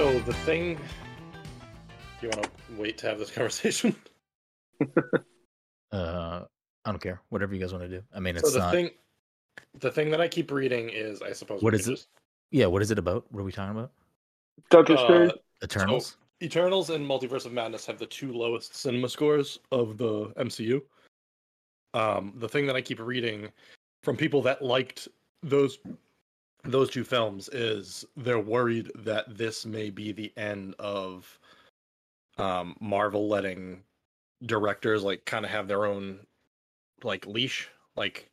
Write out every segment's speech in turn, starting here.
So the thing. You want to wait to have this conversation? Uh, I don't care. Whatever you guys want to do. I mean, so it's the not. thing, the thing that I keep reading is, I suppose. What is we it? just- Yeah, what is it about? What are we talking about? Doctor Uh, Strange. Eternals. Eternals and Multiverse of Madness have the two lowest cinema scores of the MCU. Um, the thing that I keep reading from people that liked those those two films is they're worried that this may be the end of um, Marvel letting directors like kind of have their own like leash, like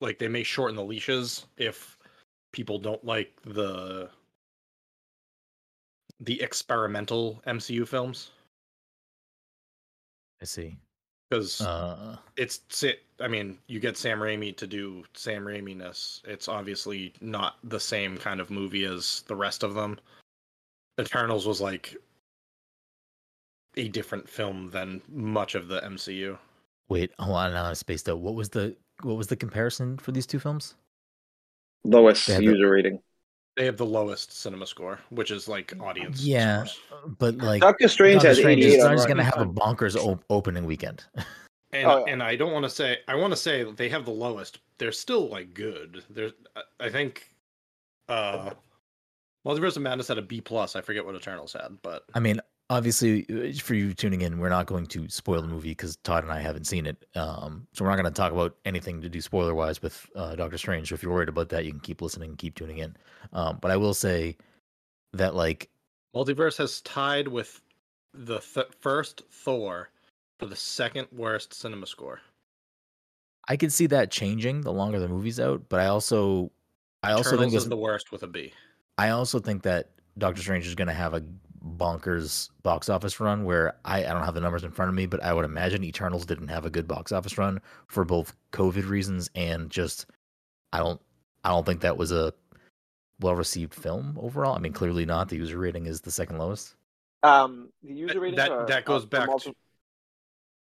like they may shorten the leashes if people don't like the the experimental MCU films I see. Because Uh, it's Sa- I mean you get Sam Raimi to do Sam Raimi ness. It's obviously not the same kind of movie as the rest of them. Eternals was like a different film than much of the MCU. wait, hold on. Now I spaced out. What was the what was the comparison for these two films? Lowest they had the- user rating. They have the lowest cinema score, which is like audience. Yeah, scores. but like Doctor Strange Doctor has Strange is on not just gonna have a bonkers op- opening weekend. And Oh, yeah. and I don't want to say I want to say they have the lowest. They're still like good. There's I- I think uh Multiverse of Madness had a B plus. I forget what Eternals had, but I mean, obviously, uh, for you tuning in, we're not going to spoil the movie because Todd and I haven't seen it. Um, so we're not going to talk about anything to do spoiler wise with uh, Doctor Strange. So if you're worried about that, you can keep listening and keep tuning in. Um, but I will say that, like, Multiverse has tied with the th- first Thor for the second worst cinema score. I could see that changing the longer the movie's out. But I also, I also think is the worst with a B. I also think that Doctor Strange is going to have a bonkers box office run where I, I don't have the numbers in front of me, but I would imagine Eternals didn't have a good box office run for both COVID reasons and just I don't I don't think that was a well received film overall. I mean, clearly not. The user rating is the second lowest. Um, the user That- ratings that- are, that goes are back multi- to-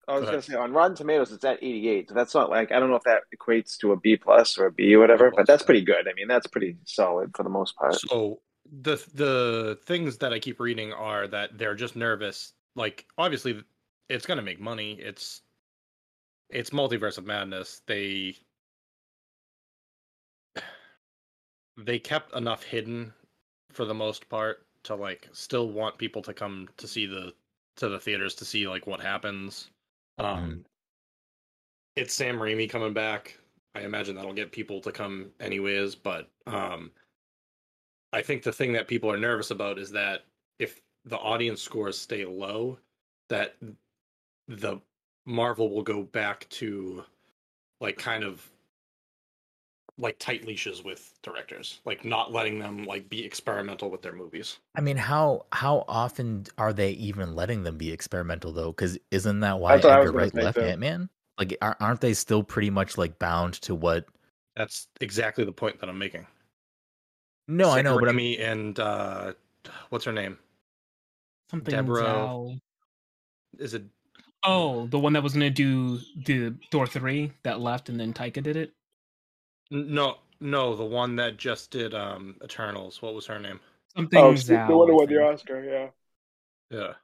I was Go gonna ahead. say on Rotten Tomatoes it's at 88, so that's not like I don't know if that equates to a B plus or a B or whatever, B+, but that's yeah. pretty good. I mean, that's pretty solid for the most part. So the the things that I keep reading are that they're just nervous. Like obviously, it's gonna make money. It's it's multiverse of madness. They they kept enough hidden for the most part to like still want people to come to see the to the theaters to see like what happens. Um, it's Sam Raimi coming back. I imagine that'll get people to come anyways, but um I think the thing that people are nervous about is that if the audience scores stay low, that the Marvel will go back to like kind of like tight leashes with directors, like not letting them like be experimental with their movies. I mean, how how often are they even letting them be experimental though? Because isn't that why That's what I was Edgar Wright left too. Ant Man? Like, aren't they still pretty much like bound to what? That's exactly the point that I'm making. No, I Sam know, but I'm Raimi and uh what's her name? Something Deborah- Zhao. Is it Oh, the one that was gonna do the Thor three that left, and then Taika did it. No, no, the one that just did um Eternals. What was her name? Something Oh, Zhao. the one who won the. Oscar, yeah. Yeah, Let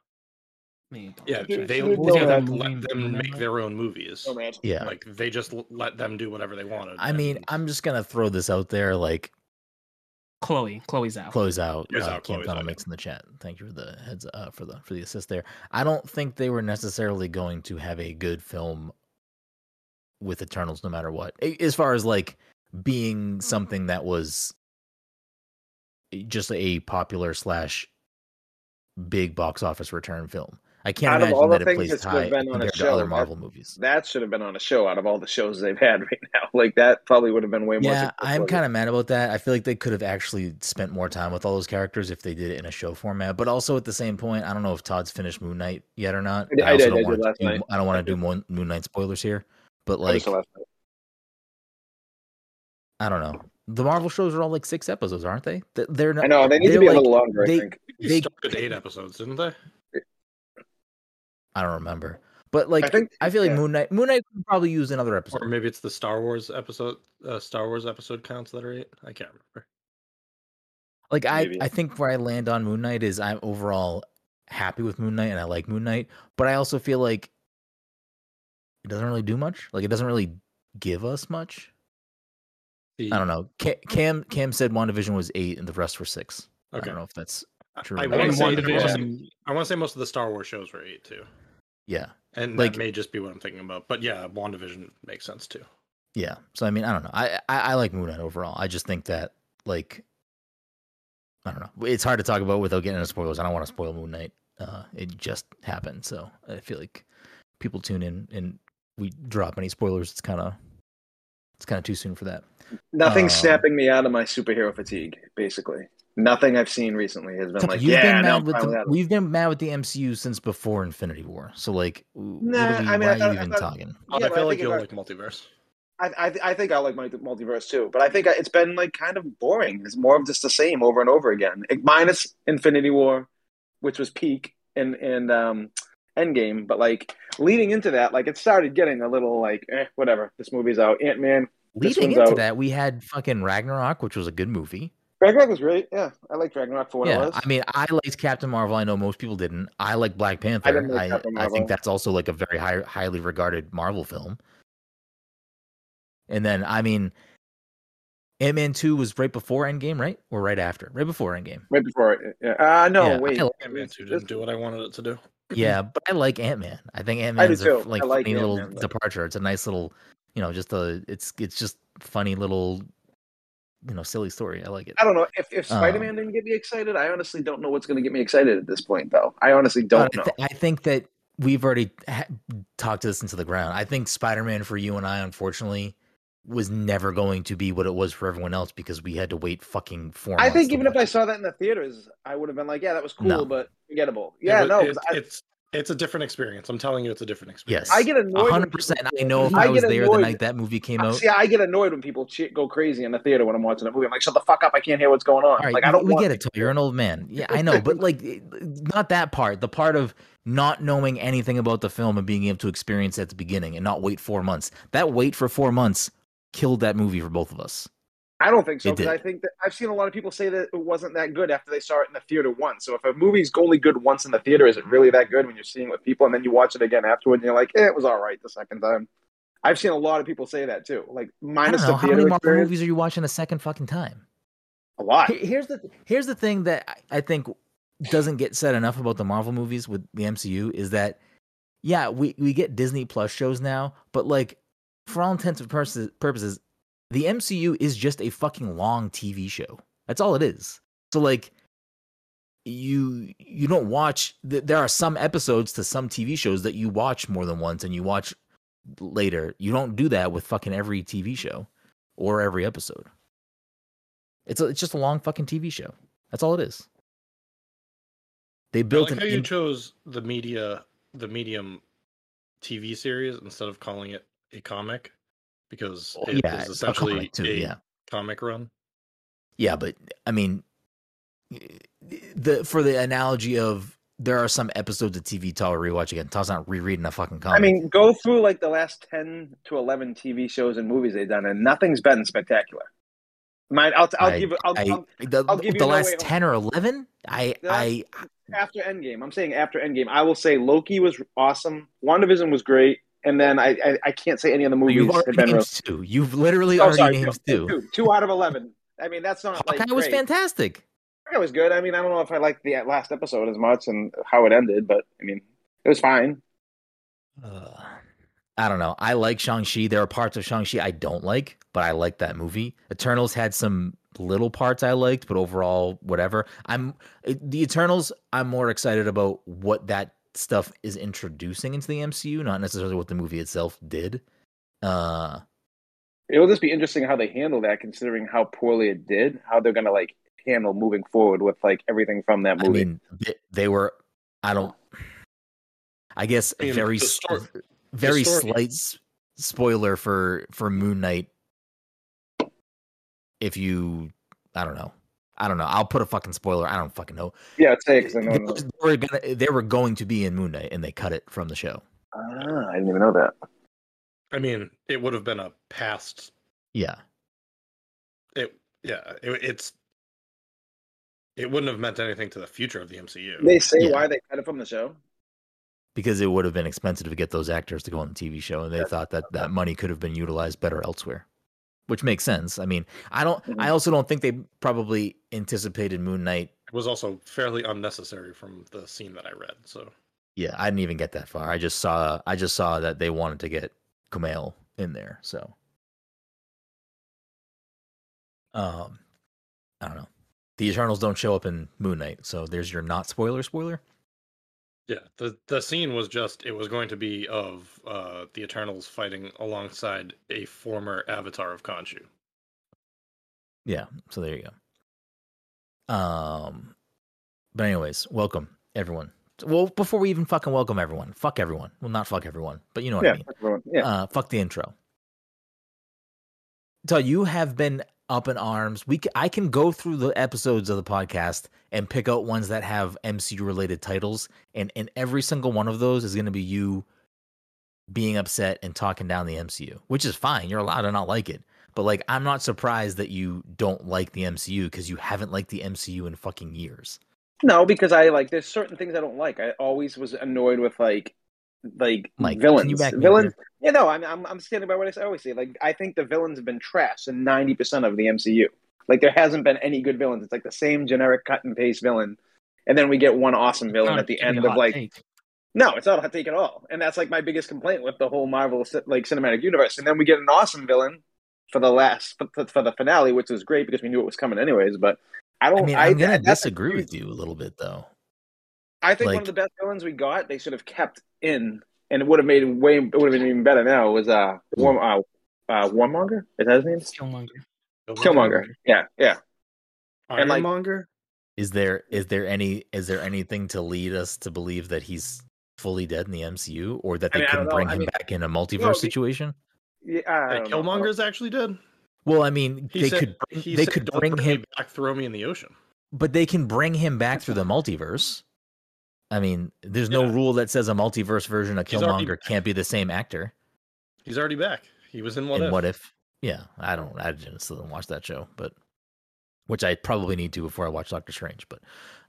me yeah. check. Did- They did- they did- let, let them remember? make their own movies. Oh man. yeah. Like they just let them do whatever they wanted. I mean, and- I'm just gonna throw this out there, like Chloe. Chloe's Zhao. close out. Close uh, out, Camp close out, Comics in the chat. Thank you for the heads uh, for the for the assist there. I don't think they were necessarily going to have a good film with Eternals, no matter what. As far as like being something that was just a popular slash big box office return film. I can't Out of imagine all the that it things plays that should have high been on a compared to show, other that- Marvel movies. That should have been on a show out of all the shows they've had right now. Like that probably would have been way more. Yeah, I'm kind of mad about that. I feel like they could have actually spent more time with all those characters if they did it in a show format. But also at the same point, I don't know if Todd's finished Moon Knight yet or not. I did- I also did, don't want to do. I don't want I to do Moon, Moon Knight spoilers here. But like, I don't know. The Marvel shows are all like six episodes, aren't they? They're not. I know they need to they're be a little longer. they- I think. they they- started eight episodes, didn't they? I don't remember. But like, I, I think feel like. Moon Knight. Moon Knight could probably use another episode. Or maybe it's the Star Wars episode. Uh, Star Wars episode counts that are eight. I can't remember. Like I, Maybe. I think where I land on Moon Knight is I'm overall happy with Moon Knight and I like Moon Knight, but I also feel like it doesn't really do much. Like it doesn't really give us much. The- I don't know. Cam Cam said WandaVision was eight and the rest were six. I don't know if that's true. I I not. wanna think say- I wanna say- WandaVision. I want to say most of the Star Wars shows were eight too, yeah, and Like- that may just be what I'm thinking about. But yeah, WandaVision makes sense too. yeah. So I mean, I don't know. I, I I like Moon Knight overall. I just think that like I don't know. It's hard to talk about without getting into spoilers. I don't want to spoil Moon Knight. Uh, it just happened, so I feel like people tune in and we drop any spoilers. It's kind of it's kind of too soon for that. Nothing's Um, snapping me out of my superhero fatigue. Basically, nothing I've seen recently has been Tuck, like, you've yeah, been no, mad with the, with that. we've been mad with the MCU since before Infinity War. So like, w- what Nah, are we, I mean, why I are thought- you I even thought- talking? Yeah, I feel I like think you'll if like multiverse. I, I, I think I like multiverse too, but I think it's been like kind of boring. It's more of just the same over and over again, It- minus Infinity War, which was peak, and and um, Endgame. But like leading into that, like it started getting a little like, eh, whatever. This movie's out. Ant Man. Leading into out. that, we had fucking Ragnarok, which was a good movie. Ragnarok was great. Yeah, I liked Ragnarok for what it yeah, was. I mean, I liked Captain Marvel. I know most people didn't. I like Black Panther. I I, didn't like Captain I think that's also like a very high, highly regarded Marvel film. And then, I mean, Ant Man two was right before Endgame, right, or right after? Right before Endgame. right before it. Yeah. Uh, no, Yeah, wait. I like Ant-Man two didn't do what I wanted it to do. Yeah, but I like Ant Man. I think Ant I do Man's a like, I like funny little Ant-Man, but- departure. It's a nice little, you know, just a it's it's just funny little, you know, silly story. I like it. I don't know if if Um, Spider Man didn't get me excited. I honestly don't know what's going to get me excited at this point, though. I honestly don't But I, know. th- I think that we've already ha- talked this into the ground. I think Spider Man for you and I, unfortunately, was never going to be what it was for everyone else because we had to wait fucking four. I think even if watch I saw that in the theaters, I would have been like, "Yeah, that was cool, No. but forgettable." Yeah, but no, it- I, it's it's a different experience. I'm telling you, it's a different experience. yes, I get annoyed. hundred percent. I know if I I, was get there the night that movie came ah, out. See, I get annoyed when people che- go crazy in the theater when I'm watching a movie. I'm like, "Shut the fuck up! I can't hear what's going on." All right, like, I don't we want get it. Toy. You're an old man. Yeah, I know, but like, not that part. The part of not knowing anything about the film and being able to experience it at the beginning and not wait four months. That wait for four months killed that movie for both of us. I don't think so because I think that I've seen a lot of people say that it wasn't that good after they saw it in the theater once. So if a movie's only good once in the theater, is it really that good when you're seeing it with people and then you watch it again afterward and you're like, eh, it was all right the second time. I've seen a lot of people say that too. Like I minus don't know the how many Marvel movies are you watching a second fucking time. a lot. Here's the here's the thing that I- I think doesn't get said enough about the Marvel movies with the MCU is that yeah, we we get Disney Plus shows now, but like for all intents and purposes, purposes the MCU is just a fucking long TV show. That's all it is. So like you you don't watch there are some episodes to some TV shows that you watch more than once and you watch later. You don't do that with fucking every TV show or every episode. It's a, it's just a long fucking TV show. That's all it is. They I built like an how you in- chose the media, the medium TV series instead of calling it a comic because Well, it yeah, is a essentially comic too, a yeah. comic run. Yeah, but I mean, eh, the for the analogy of there are some episodes of TV Tal will rewatch again. Tal's not rereading a fucking comic. I mean, go through like the last ten to eleven TV shows and movies they've done, and nothing's been spectacular. Mine, I'll, I'll I- give. I'll, I, I'll, the, I'll give you the No last Way ten or eleven. I I after Endgame. I'm saying after Endgame. I will say Loki was awesome. WandaVision was great, and then I I, I can't say any of the movies you've already been. named Real. two. You've literally Oh, already sorry, named two, two. two. Out of eleven. I mean, that's not like Hawkeye was great. fantastic. It was good. I mean, I don't know if I liked the last episode as much and how it ended, but I mean, it was fine. Uh, I don't know. I like Shang-Chi. There are parts of Shang-Chi I don't like, but I like that movie. Eternals had some little parts I liked, but overall, whatever. I'm the Eternals, I'm more excited about what that stuff is introducing into the MCU, not necessarily what the movie itself did. Uh It'll just be interesting how they handle that, considering how poorly it did. How they're gonna like handle moving forward with like everything from that I movie. mean, they, they were I don't I guess I mean, very story- very slight spoiler for for Moon Knight. If you, I don't know, I don't know. I'll put a fucking spoiler. I don't fucking know. yeah, say because I know. They, was- they were gonna, they were going to be in Moon Knight, and they cut it from the show. Ah, I didn't even know that. I mean, it would have been a past. Yeah, It yeah, it, it's it wouldn't have meant anything to the future of the MCU. They say Yeah. why they cut it from the show. because it would have been expensive to get those actors to go on the TV show, and they Yeah. thought that that money could have been utilized better elsewhere, which makes sense. I mean, I don't. Mhm. I also don't think they probably anticipated Moon Knight. It was also fairly unnecessary from the scene that I read. So Yeah, I didn't even get that far. I just saw. I just saw that they wanted to get Kumail in there. So, um, I don't know. The Eternals don't show up in Moon Knight, so there's your not spoiler spoiler. Yeah, the the scene was just it was going to be of uh the Eternals fighting alongside a former avatar of Khonshu. Yeah, so there you go. Um, but anyways, welcome everyone. Well, before we even fucking welcome everyone, fuck everyone. Well, not fuck everyone, but you know what Yeah, I mean. everyone- yeah. Uh, fuck the intro. So you have been up in arms. We I can go through the episodes of the podcast and pick out ones that have MCU related titles, and and every single one of those is going to be you being upset and talking down the MCU, which is fine. You're allowed to not like it. But like, I'm not surprised that you don't like the MCU because you haven't liked the MCU in fucking years. No, because I like there's certain things I don't like. I always was annoyed with like like Mike, villains. you villains. Yeah, no, I'm, I'm I'm standing by what I always say. Like I think the villains have been trash in ninety percent of the MCU. Like there hasn't been any good villains. It's like the same generic cut and paste villain, and then we get one awesome villain at the end of like take. no, it's not a hot take at all. And that's like my biggest complaint with the whole Marvel like cinematic universe. And then we get an awesome villain for the last for, for the finale, which was great because we knew it was coming anyways. But I don't. I mean, I'm gonna Oh, disagree with you a little bit though. I think one of the best villains we got, they should have kept in, and it would have made it way. It would have been even better now. Was uh, Warm, uh, uh, Warmonger? Is that his name? Killmonger. Killmonger. Yeah, yeah. And, like- Ironmonger? Is there is there any is there anything to lead us to believe that he's fully dead in the MCU, or that I they mean, couldn't don't bring I him mean- back in a multiverse No, the- situation? yeah I Hey, don't know. Killmonger's actually dead. Well, I mean, He they said, could bring, they said, could "Don't bring him, back, throw me in the ocean. but they can bring him back through the multiverse. I mean, there's no Yeah. rule that says a multiverse version of Killmonger can't be the same actor. He's already back. He was in What in If. What If? Yeah, I don't. I didn't watch that show, but which I probably need to before I watch Doctor Strange. But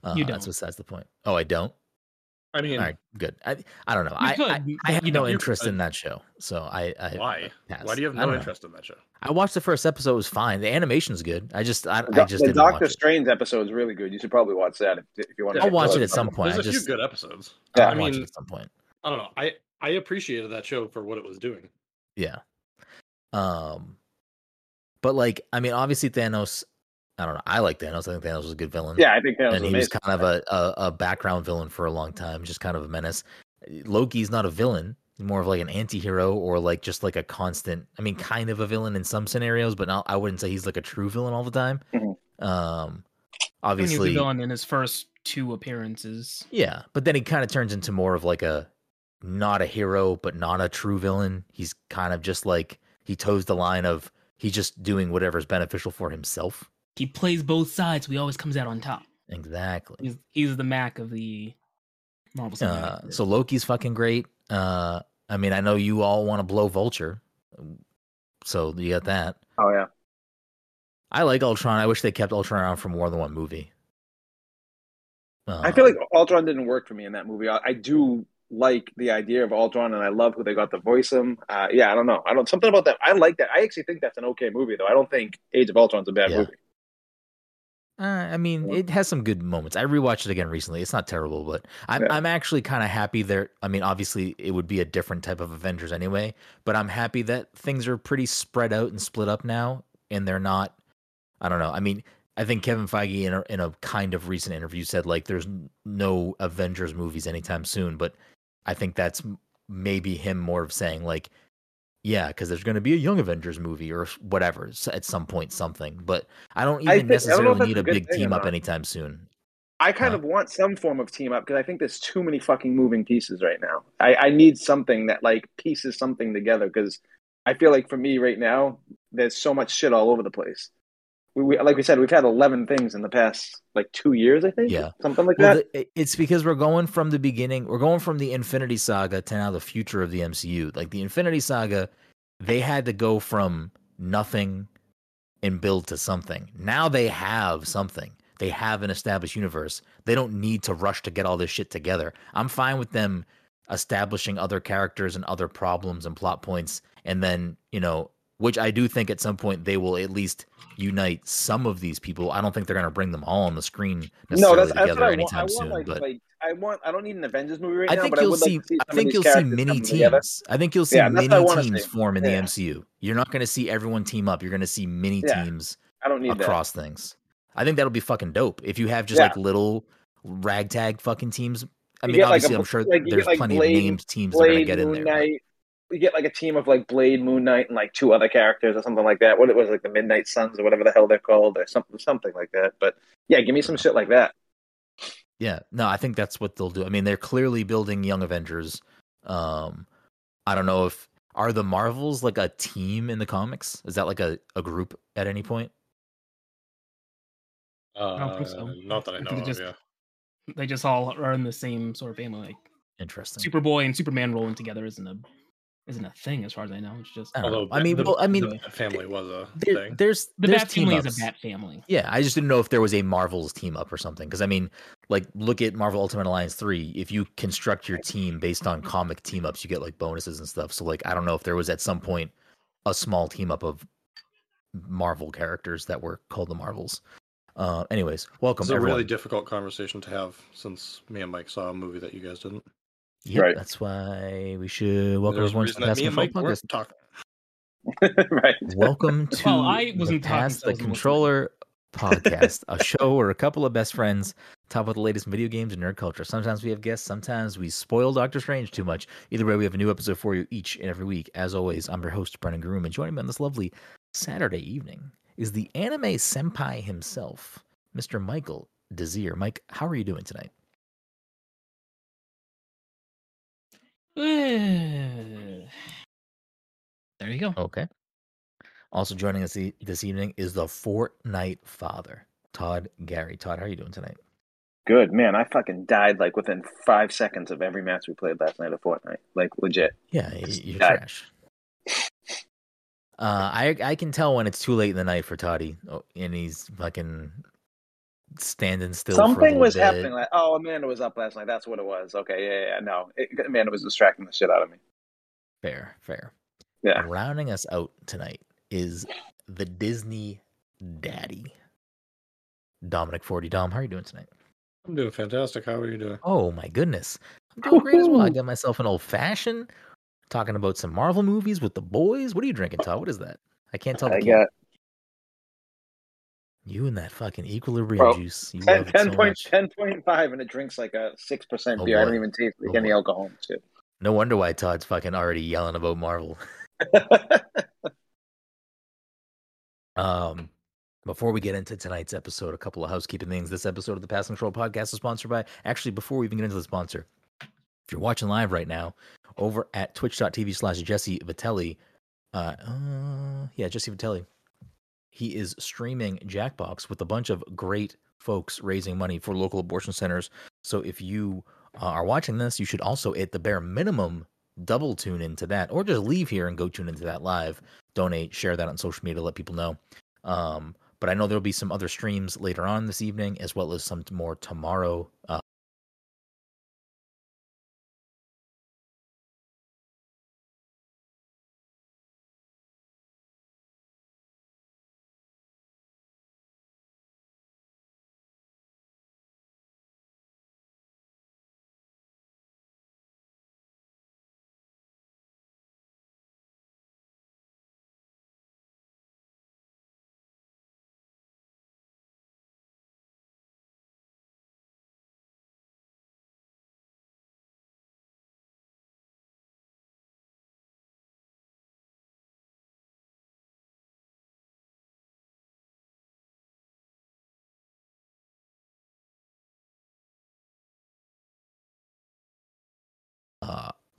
uh, You that's don't. besides the point. Oh, I don't. I mean, All right, good. I I don't know. I, could, I I have you no interest You're- in that show, so I, I why? pass. Why do you have no don't know. interest in that show? I watched the first episode; it was fine. The animation's good. I just I, The, I just the didn't Doctor watch it. Strange episode is really good. You should probably watch that if, if you want. To. I'll watch it at some point. There's I a just few good episodes. I'll Yeah. watch I it mean- at some point. I don't know. I I appreciated that show for what it was doing. Yeah. Um, but like, I mean, obviously Thanos. I don't know. I like Thanos. I think Thanos was a good villain. Yeah, I think that was and he was kind of a, a a background villain for a long time, just kind of a menace. Loki's not a villain; he's more of like an anti-hero or like just like a constant. I mean, kind of a villain in some scenarios, but not, I wouldn't say he's like a true villain all the time. Mhm. Um, I mean, he was a obviously, villain in his first two appearances. yeah, but then he kind of turns into more of like a not a hero, but not a true villain. He's kind of just like he toes the line of he's just doing whatever's beneficial for himself. He plays both sides, so he always comes out on top. Exactly. He's he's the Mac of the Marvel Uh, so Loki's fucking great. Uh, I mean, I know you all want to blow Vulture, so you got that. Oh yeah. I like Ultron. I wish they kept Ultron around for more than one movie. I feel Uh, like Ultron didn't work for me in that movie. I, I do like the idea of Ultron, and I love who they got to voice him. Uh, yeah, I don't know. I don't something about that. I like that. I actually think that's an okay movie, though. I don't think Age of Ultron's a bad Yeah. movie. Uh, I mean, it has some good moments. I rewatched it again recently. It's not terrible, but I'm Yeah. I'm actually kind of happy there. I mean, obviously, it would be a different type of Avengers anyway, but I'm happy that things are pretty spread out and split up now, and they're not. I don't know. I mean, I think Kevin Feige in a, in a kind of recent interview said like there's no Avengers movies anytime soon, but I think that's maybe him more of saying like, yeah, because there's going to be a Young Avengers movie or whatever at some point, something. But I don't even I think- I don't necessarily need a a big team up anytime soon. I kind Huh? of want some form of team up because I think there's too many fucking moving pieces right now. I, I need something that like pieces something together because I feel like for me right now, there's so much shit all over the place. We, we like we said, we've had 11 things in the past like two years, I think. Yeah. something like Well, that. the, it's because we're going from the beginning. We're going from the Infinity Saga to now the future of the MCU. Like the Infinity Saga, they had to go from nothing and build to something. Now they have something. They have an established universe. They don't need to rush to get all this shit together. I'm fine with them establishing other characters and other problems and plot points, and then you know, which I do think at some point they will at least unite some of these people. I don't think they're going to bring them all on the screen necessarily no, that's, that's together what I anytime want. I want soon. like, but like I want. I don't need an Avengers movie right I now, think but I you'll would see. like see I think you'll see mini together. teams. I think you'll see Yeah, mini I teams see. form in the MCU. You're not going to see everyone team up. You're going to see mini Yeah. teams I don't need that. across things. I think that'll be fucking dope. If you have just Yeah. like little ragtag fucking teams. I You mean, obviously, I'm sure there's plenty Blade- of named teams that are going to get in there. Knight. You get like a team of like Blade, Moon Knight, and like two other characters or something like that. What it was like the Midnight Suns or whatever the hell they're called, or something, something like that. But yeah, give me some shit like that. Yeah, no, I think that's what they'll do. I mean, they're clearly building Young Avengers. Um, I don't know if are the Marvels like a team in the comics? Is that like a, a group at any point? Uh, don't so. Not that I I know think of. just- Yeah. They just all are in the same sort of family. Like Interesting. Superboy and Superman rolling together isn't a isn't a thing as far as I know. It's just I know. Although I mean, the- well, I mean, the Bat family was a there, thing. there's the there's Bat family is a Bat family. Yeah, I just didn't know if there was a Marvels team up or something. Because I mean, like, look at Marvel Ultimate Alliance three. If you construct your team based on comic team ups, you get like bonuses and stuff. So like, I don't know if there was at some point a small team up of Marvel characters that were called the Marvels. Uh, anyways, welcome It's a everyone. really difficult conversation to have since me and Mike saw a movie that you guys didn't. Yep, Right. that's why we should welcome There's a everyone to reason the that Past me Control Mike Podcast. weren't right. Welcome to Well, I wasn't talking, Pass the. Controller podcast, a show where a couple of best friends talk about the latest video games and nerd culture. Sometimes we have guests, sometimes we spoil Doctor Strange too much. Either way, we have a new episode for you each and every week. As always, I'm your host, Brennan Groom, and joining me on this lovely Saturday evening is the anime senpai himself, Mr. Michael Desir. Mike, how are you doing tonight? There you go. Okay. Also joining us e- this evening is the Fortnite father, Todd Gary. Todd, how are you doing tonight? Good man. I fucking died like within five seconds of every match we played last night of Fortnite. Like legit. Yeah, y- you're died. trash. Uh, I I can tell when it's too late in the night for Toddy, oh, and he's fucking standing still. Something was bit. happening. Like, oh, Amanda was up last night. That's what it was. Okay, yeah, yeah. No, it, Amanda was distracting the shit out of me. Fair, fair. Yeah. Rounding us out tonight is the Disney Daddy, Dominic Forty. Dom, how are you doing tonight? I'm doing fantastic. How are you doing? Oh my goodness, I'm doing great as well. I got myself an old fashioned, talking about some Marvel movies with the boys. What are you drinking, Todd? What is that? I can't tell. the I can. got You and that fucking equilibrium Bro, juice. You 10, love it so 10.5 and it drinks like a 6% Oh, beer. I don't even taste like Oh, any boy. alcohol shit. No wonder why Todd's fucking already yelling about Marvel. Um, before we get into tonight's episode, a couple of housekeeping things. This episode of the Pass Control Podcast is sponsored by. Actually, before we even get into the sponsor, if you're watching live right now, over at twitch.tv slash Jesse Vitelli, uh, uh, yeah, Jesse Vitelli, he is streaming Jackbox with a bunch of great folks raising money for local abortion centers. So if you uh, are watching this, you should also, at the bare minimum, double tune into that, or just leave here and go tune into that live. Donate, share that on social media, let people know. Um, but I know there'll be some other streams later on this evening, as well as some more tomorrow. Uh,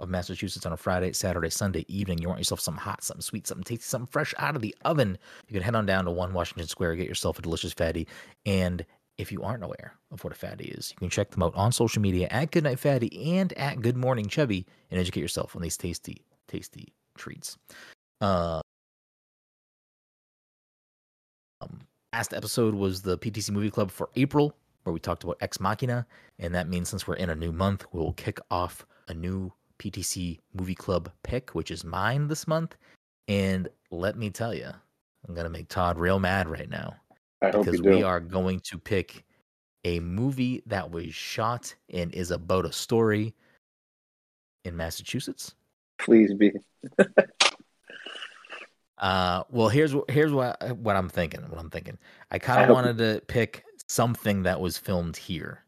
of Massachusetts on a Friday, Saturday, Sunday evening. You want yourself some hot, something sweet, something tasty, something fresh out of the oven. You can head on down to One Washington Square, get yourself a delicious fatty. And if you aren't aware of what a fatty is, you can check them out on social media at Goodnight Fatty and at Good Morning Chubby and educate yourself on these tasty, tasty treats. Uh, um, last episode was the PTC Movie Club for April, where we talked about Ex Machina, and that means since we're in a new month, we will kick off a new PTC Movie Club pick, which is mine this month. And let me tell you, I'm gonna make Todd real mad right now I hope because we are going to pick a movie that was shot and is about a story in Massachusetts. Please be. Uh, well, here's here's what what I'm thinking. What I'm thinking. I kind of wanted to pick something that was filmed here,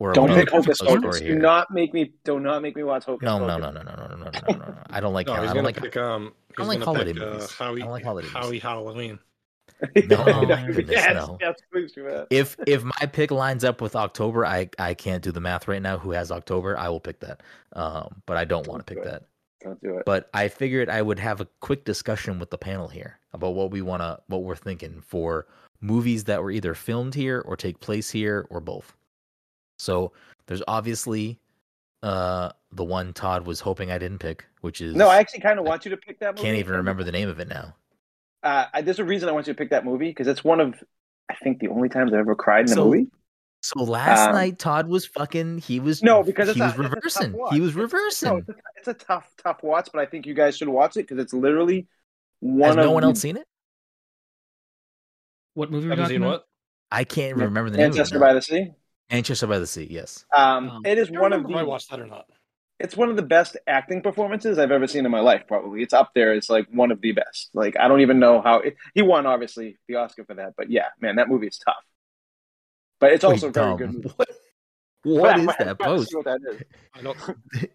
or Don't pick a Hocus Pocus. Do not make me. Do not make me watch Hocus No, Pocus. no, no, no, no, no, no, no, no, no, no. I don't like. No, I he's don't gonna like. pick um. He's I don't like gonna holiday pick, uh, movies. I don't like holiday Howie movies. Halloween. No, goodness, yes, no. yes, please do that. If if my pick lines up with October, I I can't do the math right now. Who has October? I will pick that. Um, but I don't want to pick Okay. that. Don't do it. but I figured I would have a quick discussion with the panel here about what we want to, what we're thinking for movies that were either filmed here or take place here or both. So there's obviously uh the one Todd was hoping I didn't pick, which is No, I actually kind of want you to pick that movie. can't even remember the name of it now. Uh, I, there's a reason I want you to pick that movie because it's one of, I think, the only times I've ever cried in a movie. So last Um, night Todd was fucking he was No, because it's he a- was it's a tough reversing. watch. He was No, reversing. it's a, it's a tough, tough watch, but I think you guys should watch it because it's literally one Has of no one the- else seen it? What movie are we Haven't talking seen what? I can't even remember the name Manchester of it. by now. the Sea. Manchester by the Sea, yes. Um, Um, it is I don't one of remember if I the watched that or not. it's one of the best acting performances I've ever seen in my life. Probably it's up there. It's like one of the best. Like I don't even know how it, he won. Obviously the Oscar for that, but yeah, man, that movie is tough. But it's also Wait, very Dom, good. Movie. What, what I'm is about to that post? what that is. I don't.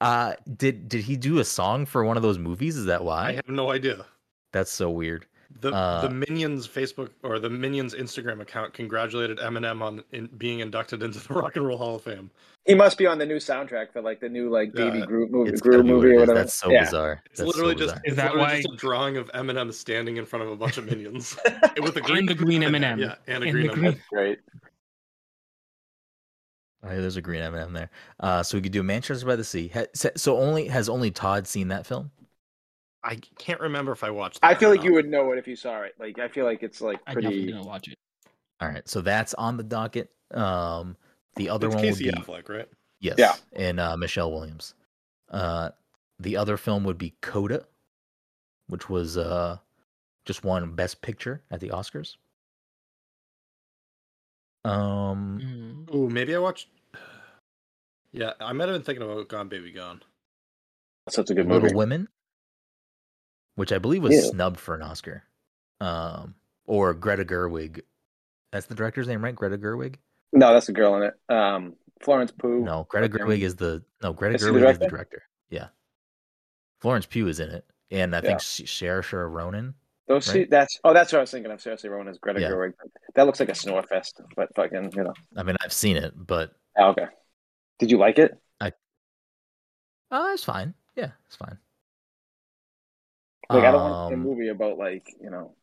Uh did did he do a song for one of those movies? Is that why? I have no idea. That's so weird. The Uh, the Minions Facebook or the Minions Instagram account congratulated Eminem on in, being inducted into the Rock and Roll Hall of Fame. He must be on the new soundtrack for like the new like Baby Yeah, Groot movie, It's gotta Groot be what movie or whatever. That's so yeah. bizarre. It's That's literally so just bizarre. Is that literally why- just a drawing of Eminem standing in front of a bunch of minions with a And green the green M&M. Yeah, and a And green the green- That's great. Oh, yeah, there's a green M&M there. Uh, so we could do Manchester by the Sea. Ha- so- So only has only Todd seen that film? I can't remember if I watched. That I feel or like you would know it if you saw it. Like I feel like it's like pretty. I definitely pretty. didn't watch it. All right, so that's on the docket. Um, the other It's one would Casey be Affleck, right? yes, Yeah. and uh, Michelle Williams. Uh, the other film would be Coda, which was uh, just won Best Picture at the Oscars. Um, Mm. Ooh, maybe I watched. Yeah, I might have been thinking about Gone Baby Gone. That's such a good Little movie. Women, which I believe was Yeah. snubbed for an Oscar. Um, or Greta Gerwig. That's the director's name, right? Greta Gerwig? No, that's a girl in it. Um, Florence Pugh. No, Greta Gerwig is the no. Greta Is she the Gerwig is the director? Yeah, Florence Pugh is in it, and I Yeah. think Sh- Saoirse Ronan. Those right? two, that's oh, that's what I was thinking of. Ronan as Greta Yeah. Gerwig. That looks like a snore fest, but fucking, you know. I mean, I've seen it, but Oh, okay. Did you like it? uh, it's fine. Yeah, it's fine. Like, I don't want to see a Um, movie about like you know,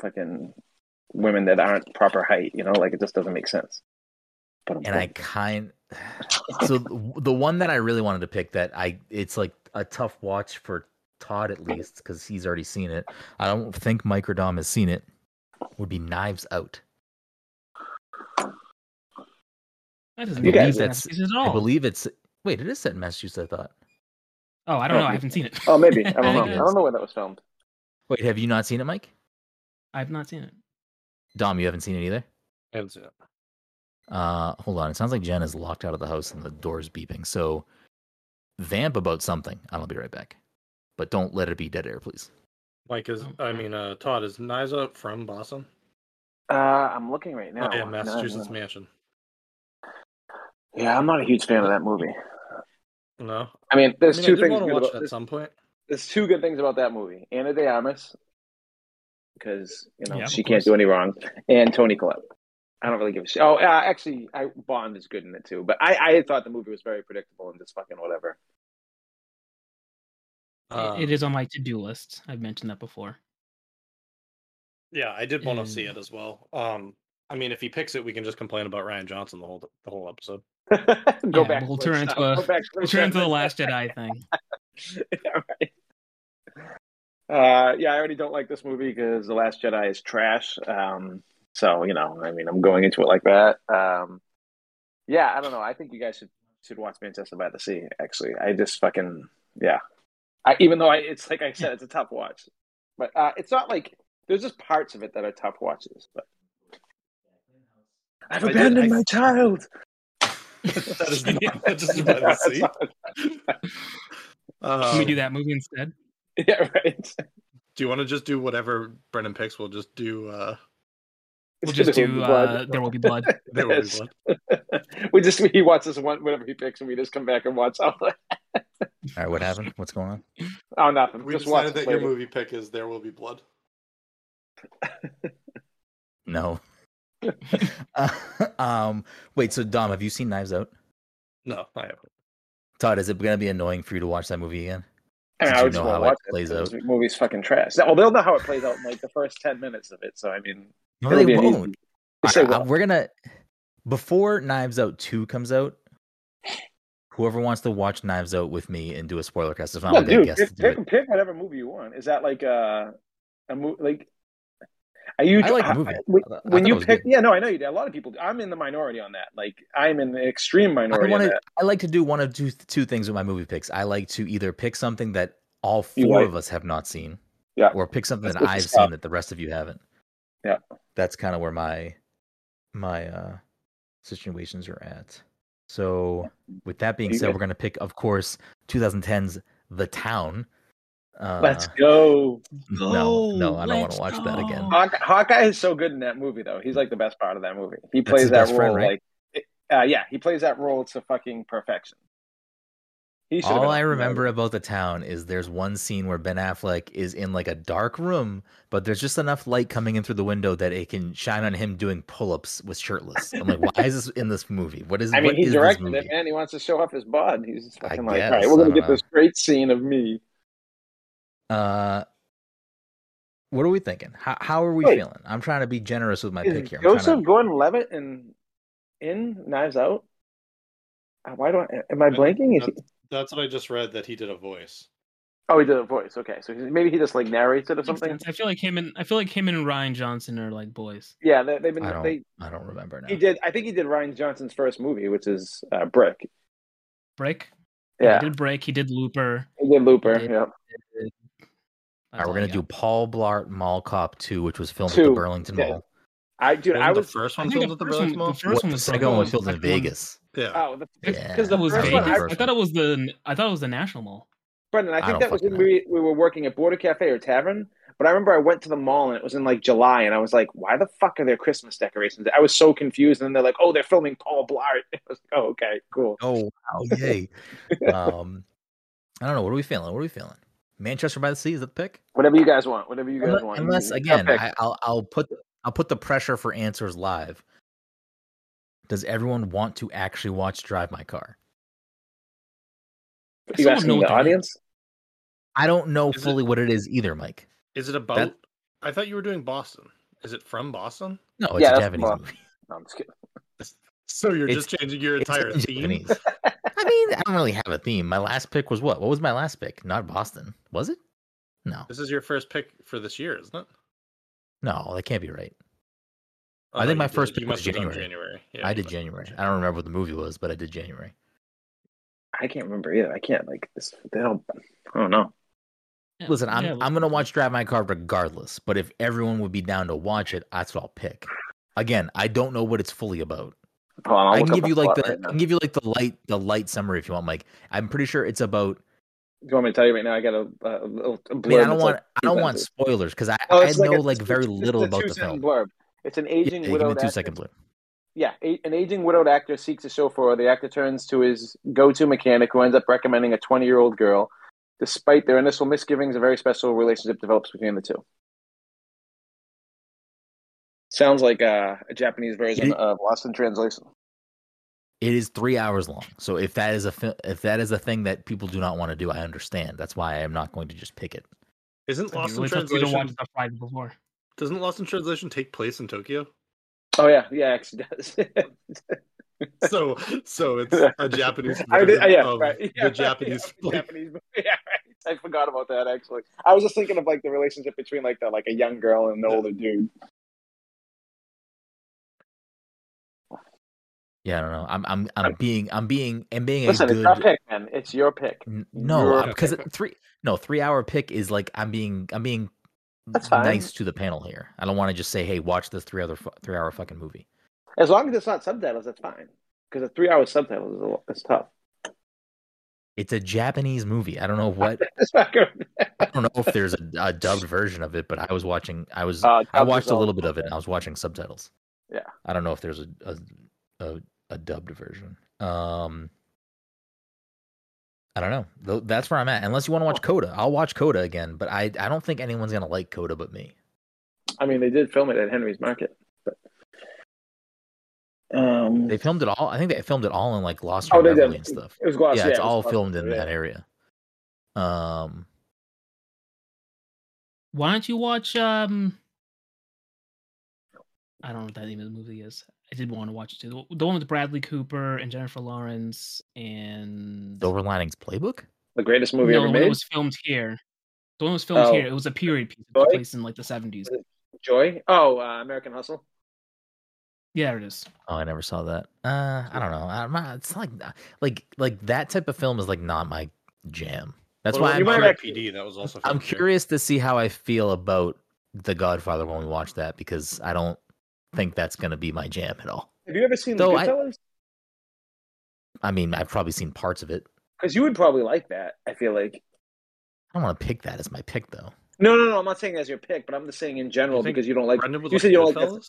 fucking women that aren't proper height. You know, like it just doesn't make sense. But and I kind so the one that I really wanted to pick that I it's like a tough watch for Todd at least because he's already seen it. I don't think Microdom has seen it. Would be Knives Out. That doesn't You make guys- that's- sense I believe it's wait, it is set in Massachusetts. I thought. Oh, I don't know. I haven't seen it. oh, maybe I don't know. I don't know where that was filmed. Wait, have you not seen it, Mike? I've not seen it. Dom, you haven't seen it either. I haven't seen it. Uh, hold on. It sounds like Jen is locked out of the house and the door's beeping. So, vamp about something. I'll be right back. But don't let it be dead air, please. Mike is. Oh, I mean, uh, Todd is Niza from Boston. Uh, I'm looking right now. oh, yeah, No, Massachusetts no. Mansion. Yeah, I'm not a huge fan of that movie. No, I mean, I there's mean, two did things. want to watch about, it at some point. there's two good things about that movie: Ana de Armas, because you know Yeah, she can't do any wrong, and Toni Collette. I don't really give a shit. Oh, uh, actually, I, Bond is good in it too. But I, I thought the movie was very predictable and just fucking whatever. Uh, it is on my to-do list. I've mentioned that before. Yeah, I did want to see it as well. Um, I mean, if he picks it, we can just complain about Rian Johnson the whole the whole episode. Go Yeah, back. we'll to turn it. into Go a- back to We'll turn into the Last Jedi thing. Yeah, right. Uh, yeah, I already don't like this movie because The Last Jedi is trash. Um, so you know, I mean, I'm going into it like that. Um, yeah, I don't know. I think you guys should should watch Manchester by the Sea. Actually, I just fucking yeah. I even though I, it's like I said, it's a tough watch, but uh, it's not like there's just parts of it that are tough watches. But I've I abandoned I- my child. that is not Manchester by the Sea. Can Um, we do that movie instead? yeah, right. Do you want to just do whatever Brendan picks? We'll just do. uh We'll just There do Will Be Blood. uh, There Will Be Blood. There will be blood. we just he watches one whatever he picks, and we just come back and watch all. All right, what happened? What's going on? Oh, nothing. We just decided it that your movie pick is There Will Be Blood. No. Uh, um, wait. So Dom, have you seen Knives Out? No, I haven't. Todd, is it gonna be annoying for you to watch that movie again? I, mean, Since I would just know want how to it watch it. plays because out. The movie's fucking trash. Well, they'll know how it plays out in like the first ten minutes of it. So I mean, No, they be won't. Just say I- I- well. we're gonna before Knives Out two comes out. Whoever wants to watch Knives Out with me and do a spoiler cast, if not, No, I'll get a dude, guest pick, to do pick, it. pick whatever movie you want. Is that like a a movie? Like, are you? I like movie. when- I I you pick, yeah, no, I know you did. A lot of people. do. I'm in the minority on that. Like, I'm in the extreme I minority. to. that. I like to do one of two two things with my movie picks. I like to either pick something that all four of us have not seen, Yeah. or pick something That's that I've seen that the rest of you haven't. Yeah. that's kind of where my my uh situations are at. So, with that being said, we're gonna pick, of course, 2010's The Town. Uh, Let's go. No, no, I don't want to watch that again. Hawkeye, Hawkeye is so good in that movie, though. He's like the best part of that movie. He That's plays that role friend, right? like, uh, yeah, he plays that role to fucking perfection. He All I remember movie. about the town is there's one scene where Ben Affleck is in like a dark room, but there's just enough light coming in through the window that it can shine on him doing pull-ups with shirtless. I'm like, why is this in this movie? What is? I mean, what he is directed it, man. He wants to show off his bod. He's just I fucking like, guess, all right, we're gonna don't get this great scene of me. Uh, what are we thinking? How how are we Wait. feeling? I'm trying to be generous with my Is pick here. I'm Joseph to- Gordon-Levitt in in Knives Out? Uh, Why do I? Am I blanking? Is he, That's what I just read that he did a voice. oh, he did a voice. Okay, so maybe he just like narrates it or something. I feel like him and I feel like him and Rian Johnson are like boys. Yeah, they, they've been. I don't. They, I don't remember now. he did. I think he did Rian Johnson's first movie, which is uh, Brick. Break. Yeah, He did Break. He did Looper. he did Looper. He did- Yeah, All right, we're gonna do Paul Blart Mall Cop 2, which was filmed at the Burlington Yeah. Mall. I dude, I Wasn't was the first one filmed at the Burlington Mall. the first one the was second second one one- was filmed in Vegas. Yeah. Oh, the, Yeah. because the It was first Vegas. one, I, I thought it was the. I thought it was the National Mall. Brendan, I I think don't that was fucking when we, we were working at Border Cafe or Tavern. But I remember I went to the mall and it was in like July, and I was like, "Why the fuck are there Christmas decorations?" I was so confused, and then they're like, "Oh, they're filming Paul Blart." I was like, "Oh, okay, cool." Oh wow, yay! um, I don't know. What are we feeling? What are we feeling? Manchester by the Sea is that the pick? Whatever you guys want, whatever you guys Unless, want. unless again. I, I'll I'll put the, I'll put the pressure for answers live. Does everyone want to actually watch Drive My Car? I you don't asking know the audience? I don't know Is it- fully what it is either, Mike. Is it about? I thought you were doing Boston. Is it from Boston? No, it's Yeah, a Japanese movie. No, I'm just kidding. So you're It's- just changing your entire in theme. Japanese. I mean, I don't really have a theme. My last pick was what? What was my last pick? Not Boston, was it? No, This is your first pick for this year, isn't it? no, that can't be right. Oh, I no, think my you did- first you pick was must have done January. January. Yeah, I did must January. I don't remember what the movie was, but I did January. I can't remember either. I can't like this. They don't. I don't know. Yeah, Listen, I'm yeah, I'm gonna watch Drive My Car regardless. But if everyone would be down to watch it, that's what I'll pick. Again, I don't know what it's fully about. On, I can give you like the right. I can give you like the light the light summary if you want, Mike. I'm pretty sure it's about. Do you want me to tell you right now? I got a, a, little a I blurb. mean, I don't want like I don't want spoilers because I, Oh, I know a- like very little about the film. Blurb. It's an Yeah, aging give me widowed two second. Yeah, a, an aging widowed actor seeks a chauffeur. The actor turns to his go-to mechanic, who ends up recommending a 20-year-old girl. Despite their initial misgivings, a very special relationship develops between the two. Sounds like uh, a Japanese version It- of Lost in Translation. It is three hours long. So if that is a fi- if that is a thing that people do not want to do, I understand. That's why I am not going to just pick it. Isn't It'd be Lost in really tough for you to watch Translation? the Friday before. Doesn't Lost in Translation take place in Tokyo? Oh yeah, yeah, it actually does. So so it's a Japanese I version did, yeah, of right. the Yeah, Japanese. yeah, like, Japanese. Yeah, right. I forgot about that actually. I was just thinking of like the relationship between like the like a young girl and the Yeah. older dude. Yeah, I don't know. I'm I'm I'm being I'm being I'm being Listen, a it's your pick, man. It's your pick. N- no because it- three no three hour pick is like I'm being I'm being That's fine. nice to the panel here. I don't want to just say hey watch this three other three hour fucking movie. As long as it's not subtitles, that's fine. Because a three-hour subtitles is a, lo- it's tough. It's a Japanese movie. I don't know what not good. I don't know if there's a, a dubbed version of it, but I was watching. I was Uh, I watched a little bit of it. and I was watching subtitles. Yeah. I don't know if there's a a a, a dubbed version. Um, I don't know. That's where I'm at. Unless you want to watch Coda, I'll watch Coda again. But I I don't think anyone's gonna like Coda but me. I mean, they did film it at Henry's Market, but um, They filmed it all. I think they filmed it all in like Lost Oh, in they did. and stuff. it was Gloss. yeah, it's it all Gloss- filmed in yeah. that area. Um, Why don't you watch um I don't know what that name of the movie is. I did want to watch it too. The- The one with Bradley Cooper and Jennifer Lawrence and Silver Linings Playbook. The greatest movie no, ever the one that made. was filmed here. The one that was filmed Oh. here. It was a period piece. It took place in like the seventies. Joy. Oh, uh, American Hustle. Yeah, there it is. Oh, I never saw that. Uh, I don't know. I'm not, it's like like like that type of film is like not my jam. That's well, why you I'm might might PD. That was also. I'm here. curious to see how I feel about The Godfather when we watch that because I don't think that's gonna be my jam at all. Have you ever seen Though The I- Goodfellas? I mean, I've probably seen parts of it. Because you would probably like that. I feel like. I don't want to pick that as my pick though. No, no, no. I'm not saying as your pick, but I'm just saying in general think because you don't like. You like said you don't like that-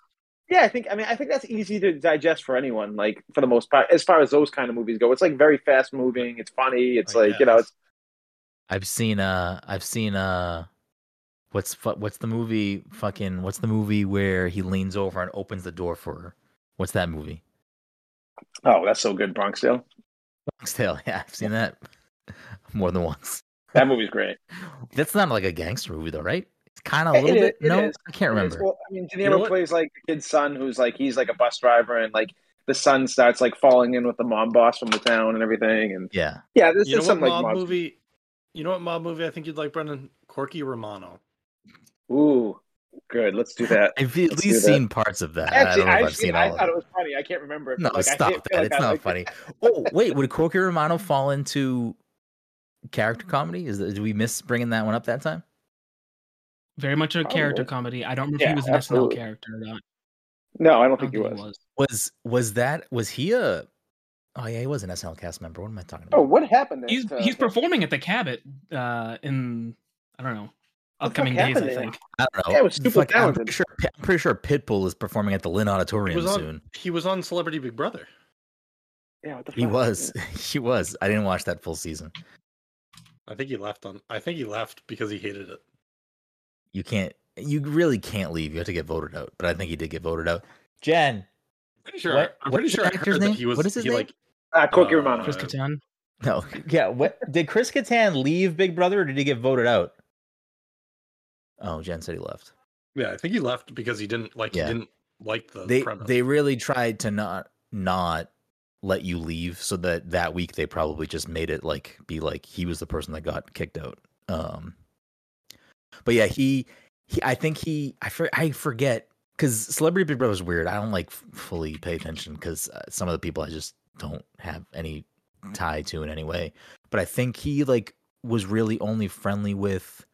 Yeah, I think. I mean, I think that's easy to digest for anyone. Like for the most part, as far as those kind of movies go, it's like very fast moving. It's funny. It's I like you know, it's I've seen uh I've seen uh what's fu- what's the movie fucking what's the movie where he leans over and opens the door for her? What's that movie? oh, that's so good, Bronx Tale. Bronx Tale. Yeah, I've seen that more than once. That movie's great. That's not like a gangster movie though, right? It's kind of a little is- bit. it no, is. I can't It is. remember. Well, I mean, De Niro You know plays like the kid's son, who's like he's like a bus driver, and like the son starts like falling in with the mob boss from the town and everything. And Yeah, yeah, this You is what some like mob mob- movie? You know what mob movie I think you'd like, Brendan? Corky Romano. Ooh, good. Let's do that. I've at Let's least that. seen parts of that. Actually, I don't know if I've actually, seen I all of thought it. it was funny. I can't remember. it, No, like, stop that. like It's I not liked funny. it. Oh, wait, would Corky Romano fall into character comedy? Is that, did we miss bringing that one up that time? Very much a character comedy. I don't remember if Yeah, he was an absolutely. SNL character or not. No, I don't I think don't he was. Was was that was he a? Oh yeah, he was an SNL cast member. What am I talking about? Oh, what happened? He's to- he's performing at the Cabot uh, in I don't know What the upcoming days. I think. I don't know. Yeah, it was super Fuck, I'm pretty sure. I'm pretty sure Pitbull is performing at the Lynn He Auditorium was on. soon. He was on Celebrity Big Brother. Yeah, what the He was. he was. I didn't watch that full season. I think he left on. I think he left because he hated it. You can't. You really can't leave. You have to get voted out. But I think he did get voted out. Jen. Pretty sure. What- I'm pretty sure I actor's heard name? that he was. What is his he, name? Like, Ah, Corky Uh, Romano. Chris Uh, Kattan. No. Yeah. What did Chris Kattan leave Big Brother, or did he get voted out? Oh, Jen said he left. yeah, I think he left because he didn't like. Yeah. He didn't like the they premise. they really tried to not not let you leave so that that week they probably just made it like be like he was the person that got kicked out um but yeah he he i think he i, for, I forget because celebrity big brother is weird i don't like fully pay attention because uh, some of the people i just don't have any tie to in any way but i think he like was really only friendly with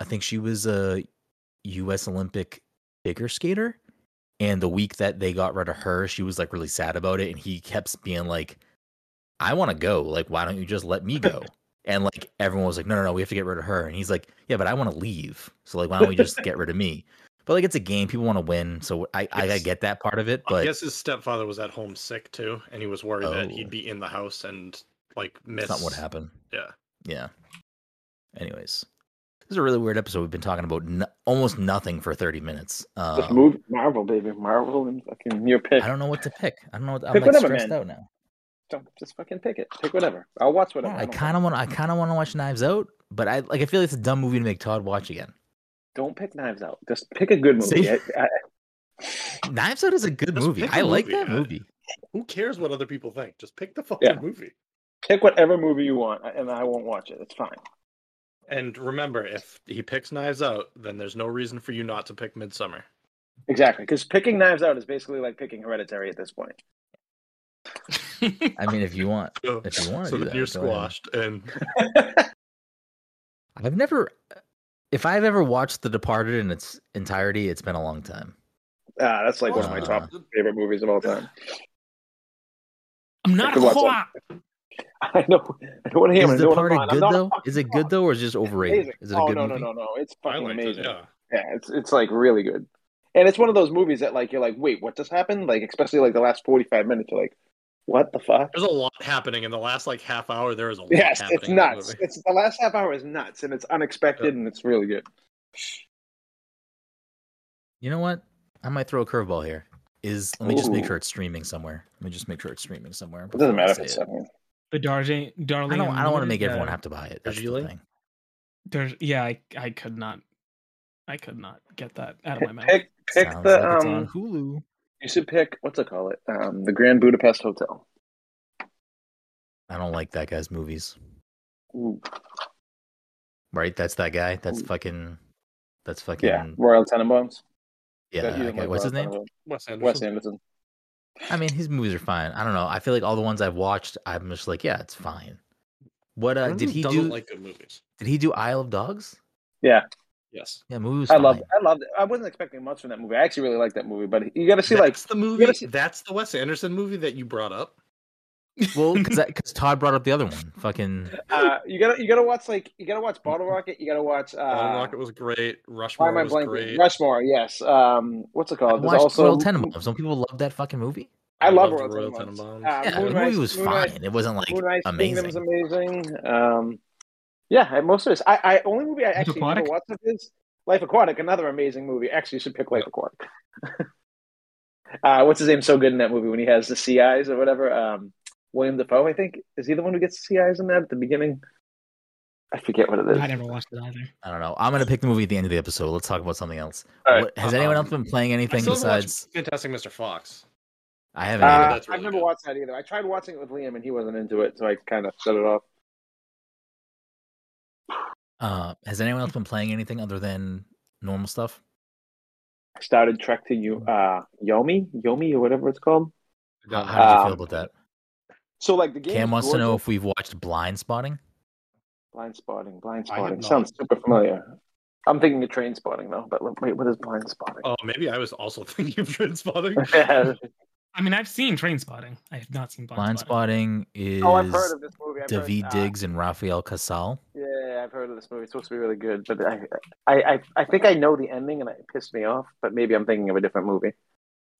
i think she was a us olympic figure skater and the week that they got rid of her she was like really sad about it and he kept being like i want to go like why don't you just let me go and like everyone was like no no no we have to get rid of her and he's like yeah but i want to leave so like why don't we just get rid of me but like it's a game people want to win so i i, I get that part of it But I guess his stepfather was at home sick too, and he was worried that Oh. he'd be in the house and like miss. that's not what happened Yeah. yeah anyways this is a really weird episode we've been talking about no, almost nothing for 30 minutes Just um, move Marvel, baby. Marvel and fucking your pick. i don't know what to pick i don't know what i'm Pick like whatever, stressed man. out now Don't just fucking pick it. Pick whatever. I'll watch whatever. Yeah, I kind of want. I kind of want to watch Knives Out, but I like. I feel like it's a dumb movie to make Todd watch again. Don't pick Knives Out. Just pick a good movie. See? I, I, Knives Out is a good Just movie. pick a I like movie, that uh, movie. Who cares what other people think? Just pick the fucking Yeah. movie. Pick whatever movie you want, and I won't watch it. It's fine. And remember, if he picks Knives Out, then there's no reason for you not to pick Midsummer. Exactly, because picking Knives Out is basically like picking Hereditary at this point. I mean, if you want, So, if you want to so do that, you're go ahead. squashed. And I've never, if I've ever watched The Departed in its entirety, it's been a long time. Ah, that's like one of my Uh, top favorite movies of all time. I'm not a could watch quack. I know. I don't want to hear Is it. The don't wanna Departed go on. I'm good though? Is it good though, or is it just overrated? amazing. Is it a oh good no, movie? no, no, no! It's I fucking liked amazing. it. Yeah. Yeah, it's it's like really good, and it's one of those movies that like you're like, wait, what just happened? Like especially like the last forty five minutes, you're like, what the fuck? There's a lot happening in the last like half hour. There is a lot Yes, happening. it's in that nuts. It's the last half hour is nuts, and it's unexpected, and it's really good. You know what? I might throw a curveball here. Is let me just make sure it's streaming somewhere. Let me just make sure it's streaming somewhere. It doesn't matter if say it's it. Seven. The Darling, I Darling. don't. I don't want to make everyone uh, have to buy it. That's the thing. There's, yeah, I, I could not, I could not get that out of my mouth. Pick pick Sounds the like it's on um. Hulu. You should pick what's it call it? Um, the Grand Budapest Hotel. I don't like that guy's movies. Ooh, Right? That's that guy. That's Ooh. fucking. That's fucking. yeah, Royal Tenenbaums. yeah, That- you that guy. What's his name? Tenenbaums. Wes Anderson. Wes Anderson. I mean, his movies are fine. I don't know. I feel like all the ones I've watched, I'm just like, yeah, it's fine. What uh, did he do? like good movies. Did he do Isle of Dogs? Yeah, Yes. Yeah, movie was I fine. loved. I loved it. I wasn't expecting much from that movie. I actually really liked that movie, but you got to see like that's the movie. see- That's the Wes Anderson movie that you brought up. Well, because Todd brought up the other one. Fucking. uh, you gotta you gotta watch like you gotta watch Bottle Rocket. You gotta watch. Uh, Bottle Rocket was great. why Rushmore am I was blanking? great. Rushmore. Yes. Um, what's it called? There's also Royal Tenenbaums. Don't people love that fucking movie? I love loved Royal, Royal Tenenbaums. Tenenbaums. Uh, Yeah, the movie was Moonrise- fine. It wasn't like Moonrise Kingdom's amazing. amazing. Um, yeah, most of this. I, I only movie I actually never Aquatic? watched of his Life Aquatic, another amazing movie. Actually, you should pick Life Aquatic. uh, what's his name? So good in that movie when he has the sea eyes or whatever. Um, William Dafoe, I think, is he the one who gets the sea eyes in that at the beginning? I forget what it is. I never watched it either. I don't know. I'm gonna pick the movie at the end of the episode. Let's talk about something else. All right. What, has anyone else been playing anything still haven't watched besides? Fantastic Mr. Fox. I haven't. Uh, either. that's I've never good. watched that either. I tried watching it with Liam, and he wasn't into it, so I kind of shut it off. Uh, has anyone else been playing anything other than normal stuff? I started Trek to you, uh, Yomi, Yomi, or whatever it's called. How, how did you feel Um, about that? So, like the game. Cam is wants to know if we've watched Blind Spotting. Blind spotting, blind spotting sounds super familiar. I'm thinking of train spotting though, but wait, what is blind spotting? Oh, maybe I was also thinking of Trainspotting. I mean, I've seen Train Spotting. I have not seen Blind, Blind Spotting. Spotting is oh, I've heard of this movie. I've David heard, uh, Diggs and Rafael Casal. yeah, I've heard of this movie. It's supposed to be really good, but I, I, I, I think I know the ending, and it pissed me off. But maybe I'm thinking of a different movie.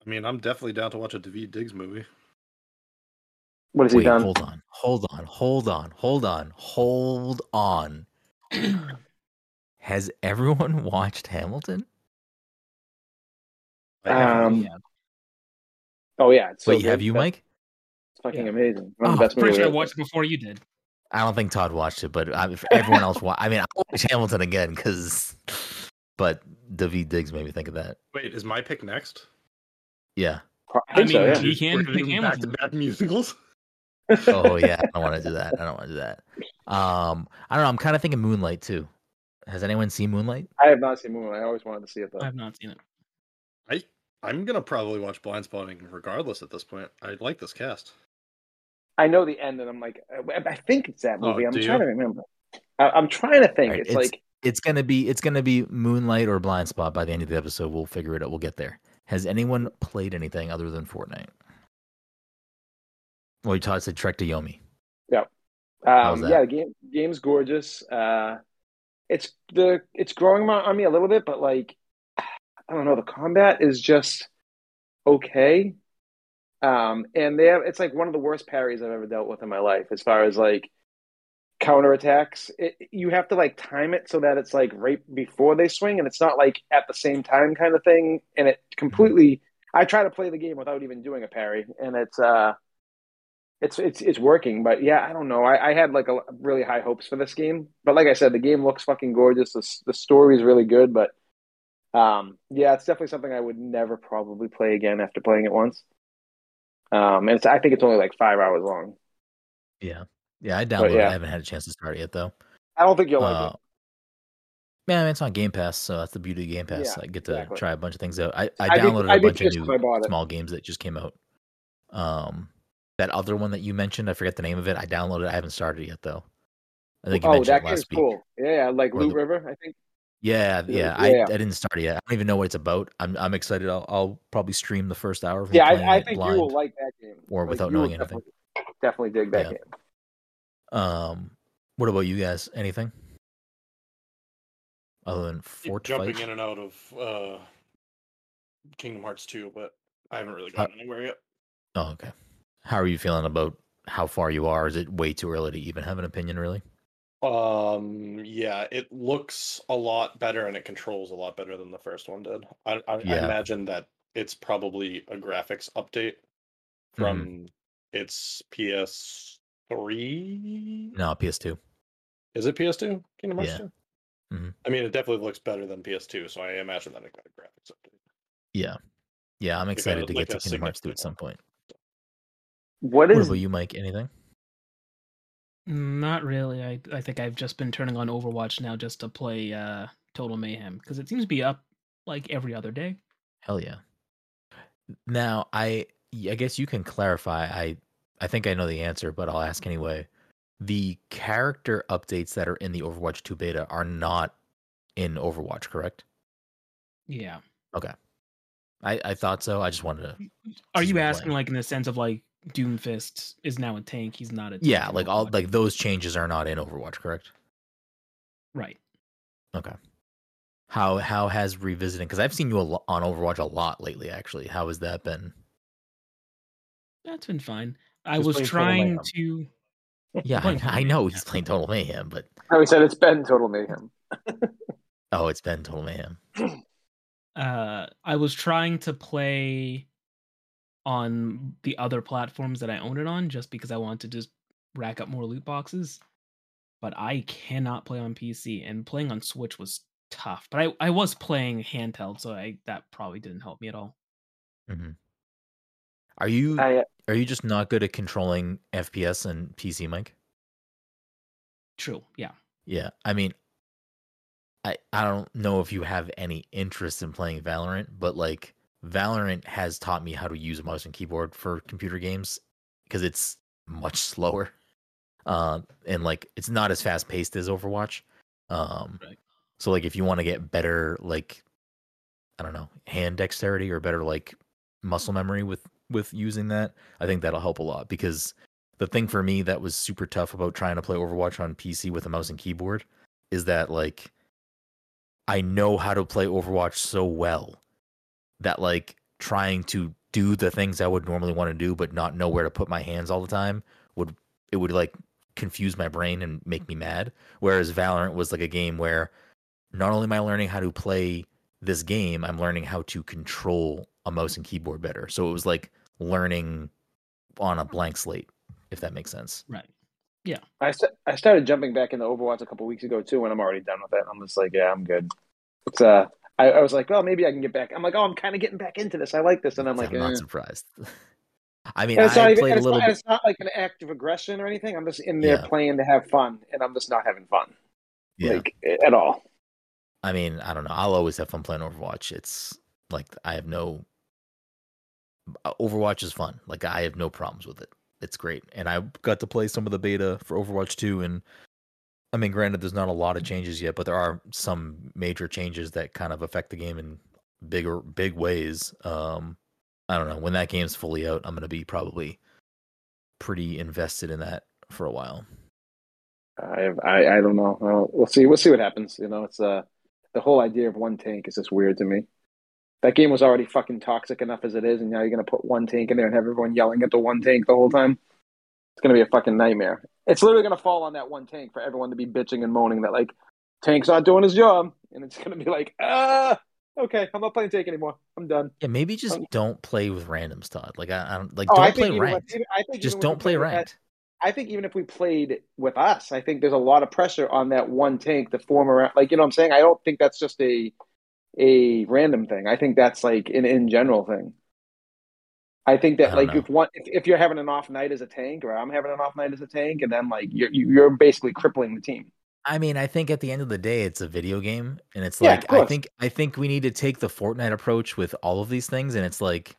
I mean, I'm definitely down to watch a David Diggs movie. What has he Wait, done? hold on, hold on, hold on, hold on, hold on. Has everyone watched Hamilton? Um, Oh yeah, it's so Wait, good. have you, Mike? It's fucking Yeah. amazing. One of Oh, the best Pretty movies. sure I watched it before you did. I don't think Todd watched it, but I, if everyone else watched, I mean, I'll watch Hamilton again because, but David Diggs made me think of that. Wait, is my pick next? Yeah. I I mean, so. Yeah. he can We're pick doing Hamilton. back-to-back musicals. Oh yeah, I don't want to do that. I don't want to do that. Um, I don't know. I'm kind of thinking Moonlight too. Has anyone seen Moonlight? I have not seen Moonlight. I always wanted to see it though. I have not seen it. I I'm gonna probably watch Blind Spotting regardless at this point. I like this cast. I know the end, and I'm like, I I think it's that Oh, movie. I'm trying you? to remember. I, I'm trying to think. Alright, it's, it's- like It's gonna be it's gonna be Moonlight or Blind Spot by the end of the episode. We'll figure it out. We'll get there. Has anyone played anything other than Fortnite? Well, you Todd said Trek to Yomi. How's Um, yeah, the game game's gorgeous. Uh, it's the it's growing on on me a little bit, but like I don't know, the combat is just okay. Um, and they have it's like one of the worst parries I've ever dealt with in my life as far as like counterattacks. It, you have to like time it so that it's like right before they swing, and it's not like at the same time kind of thing. And it completely. I try to play the game without even doing a parry, and it's uh it's it's it's working. But yeah, I don't know. I, I had like a really high hopes for this game, but like I said, the game looks fucking gorgeous. The the story is really good, but Um, yeah, it's definitely something I would never probably play again after playing it once. Um, and it's, I think it's only like five hours long. Yeah, yeah. I downloaded. yeah. it. I haven't had a chance to start it yet though. I don't think you'll like Uh, it. Man, it's on Game Pass, so that's the beauty of Game Pass. Yeah, I get to exactly. try a bunch of things out. I, I I did- downloaded I a did bunch of new when I bought it. small games that just came out. Um, that other one that you mentioned, I forget the name of it. I downloaded. it. I haven't started it yet though. I think you Oh, mentioned that it last game's week. cool. Yeah, like Or Loot the- River, I think. Yeah, Yeah, yeah. I, yeah. I didn't start it yet. I don't even know what it's about. I'm I'm excited. I'll, I'll probably stream the first hour. Of me Yeah, I, I think blind. you will like that game. or Like, without you will knowing anything. Definitely, definitely dig that Yeah. game. Um, what about you guys? Anything other than Fort jumping Fight? in and out of uh, Kingdom Hearts 2, but I haven't really Uh, gotten anywhere yet. Oh, okay. How are you feeling about how far you are? Is it way too early to even have an opinion? Really? Um, yeah, it looks a lot better and it controls a lot better than the first one did. I, I, I imagine that it's probably a graphics update Mm-hmm. from its PS3. No, PS2. Is it PS2? Kingdom Hearts Yeah. 2? Mhm. I mean, it definitely looks better than PS2, so I imagine that it got a graphics update. Yeah, yeah. I'm excited to like get to Kingdom Hearts 2 at some point. What What is about you, Mike? Anything? Not really. I I think I've just been turning on Overwatch now just to play uh Total Mayhem because it seems to be up like every other day. Hell yeah. Now, I I guess you can clarify. I I think I know the answer, but I'll ask anyway. The character updates that are in the Overwatch 2 beta are not in Overwatch, correct? Yeah. Okay. I, I thought so. I just wanted to. Are you asking playing. like in the sense of like Doomfist is now a tank? He's not a tank Yeah, like all Overwatch. like those changes are not in Overwatch, correct? right. Okay. How how has revisiting? Because I've seen you a lo- on Overwatch a lot lately. Actually, how has that been? That's been fine. I Just was trying to. Yeah, I, I know he's playing Total Mayhem, but how he said it's been total mayhem. oh, it's been Total Mayhem. Uh, I was trying to play on the other platforms that I own it on, just because I want to just rack up more loot boxes. But I cannot play on PC, and playing on Switch was tough. But I, I was playing handheld, so I that probably didn't help me at all. Mm-hmm. Are you I, are you just not good at controlling FPS and PC, Mike? True, yeah. Yeah, I mean, I I don't know if you have any interest in playing Valorant, but like Valorant has taught me how to use a mouse and keyboard for computer games because it's much slower, uh, and like it's not as fast paced as Overwatch. Um, Right. so like if you want to get better, like I don't know, hand dexterity or better like muscle memory with with using that, I think that'll help a lot because the thing for me that was super tough about trying to play Overwatch on PC with a mouse and keyboard is that like I know how to play Overwatch so well that like trying to do the things I would normally want to do but not know where to put my hands all the time would it would like confuse my brain and make me mad whereas Valorant was like a game where not only am I learning how to play this game I'm learning how to control a mouse and keyboard better so it was like learning on a blank slate if that makes sense Right. Yeah. I, st- I started jumping back into Overwatch a couple weeks ago too, and I'm already done with it. I'm just like, yeah, I'm good. It's uh, I, I was like, well, maybe I can get back. I'm like, oh, I'm kind of getting back into this. I like this, and I'm like, I'm not eh. surprised I mean not I even, played a little not, bit it's not like an act of aggression or anything. I'm just in there Yeah. playing to have fun, and I'm just not having fun, yeah like at all. I mean, I don't know. I'll always have fun playing Overwatch. It's like I have no uh, Overwatch is fun. Like I have no problems with it. It's great. And I got to play some of the beta for Overwatch 2 and I mean, granted there's not a lot of changes yet, but there are some major changes that kind of affect the game in bigger big ways. Um I don't know. When that game's fully out, I'm going to be probably pretty invested in that for a while. I I I don't know. We'll see. We'll see what happens. You know, it's uh the whole idea of one tank is just weird to me. That game was already fucking toxic enough as it is, and now you're gonna put one tank in there and have everyone yelling at the one tank the whole time. It's gonna be a fucking nightmare. It's literally gonna fall on that one tank for everyone to be bitching and moaning that like tank's not doing his job, and it's gonna be like, ah, okay, I'm not playing tank anymore. I'm done. Yeah, maybe just Um, don't play with randoms, Todd. Like I, I don't like Oh, don't play ranked. I think just don't play with that- I think even if we played with us, I think there's a lot of pressure on that one tank to form around. Like you know what I'm saying? I don't think that's just a a random thing. I think that's like an in general thing. I think that I like if one if, if you're having an off night as a tank or I'm having an off night as a tank and then like you're you're basically crippling the team. I mean, I think at the end of the day, it's a video game, and it's Yeah, like I think I think we need to take the Fortnite approach with all of these things, and it's like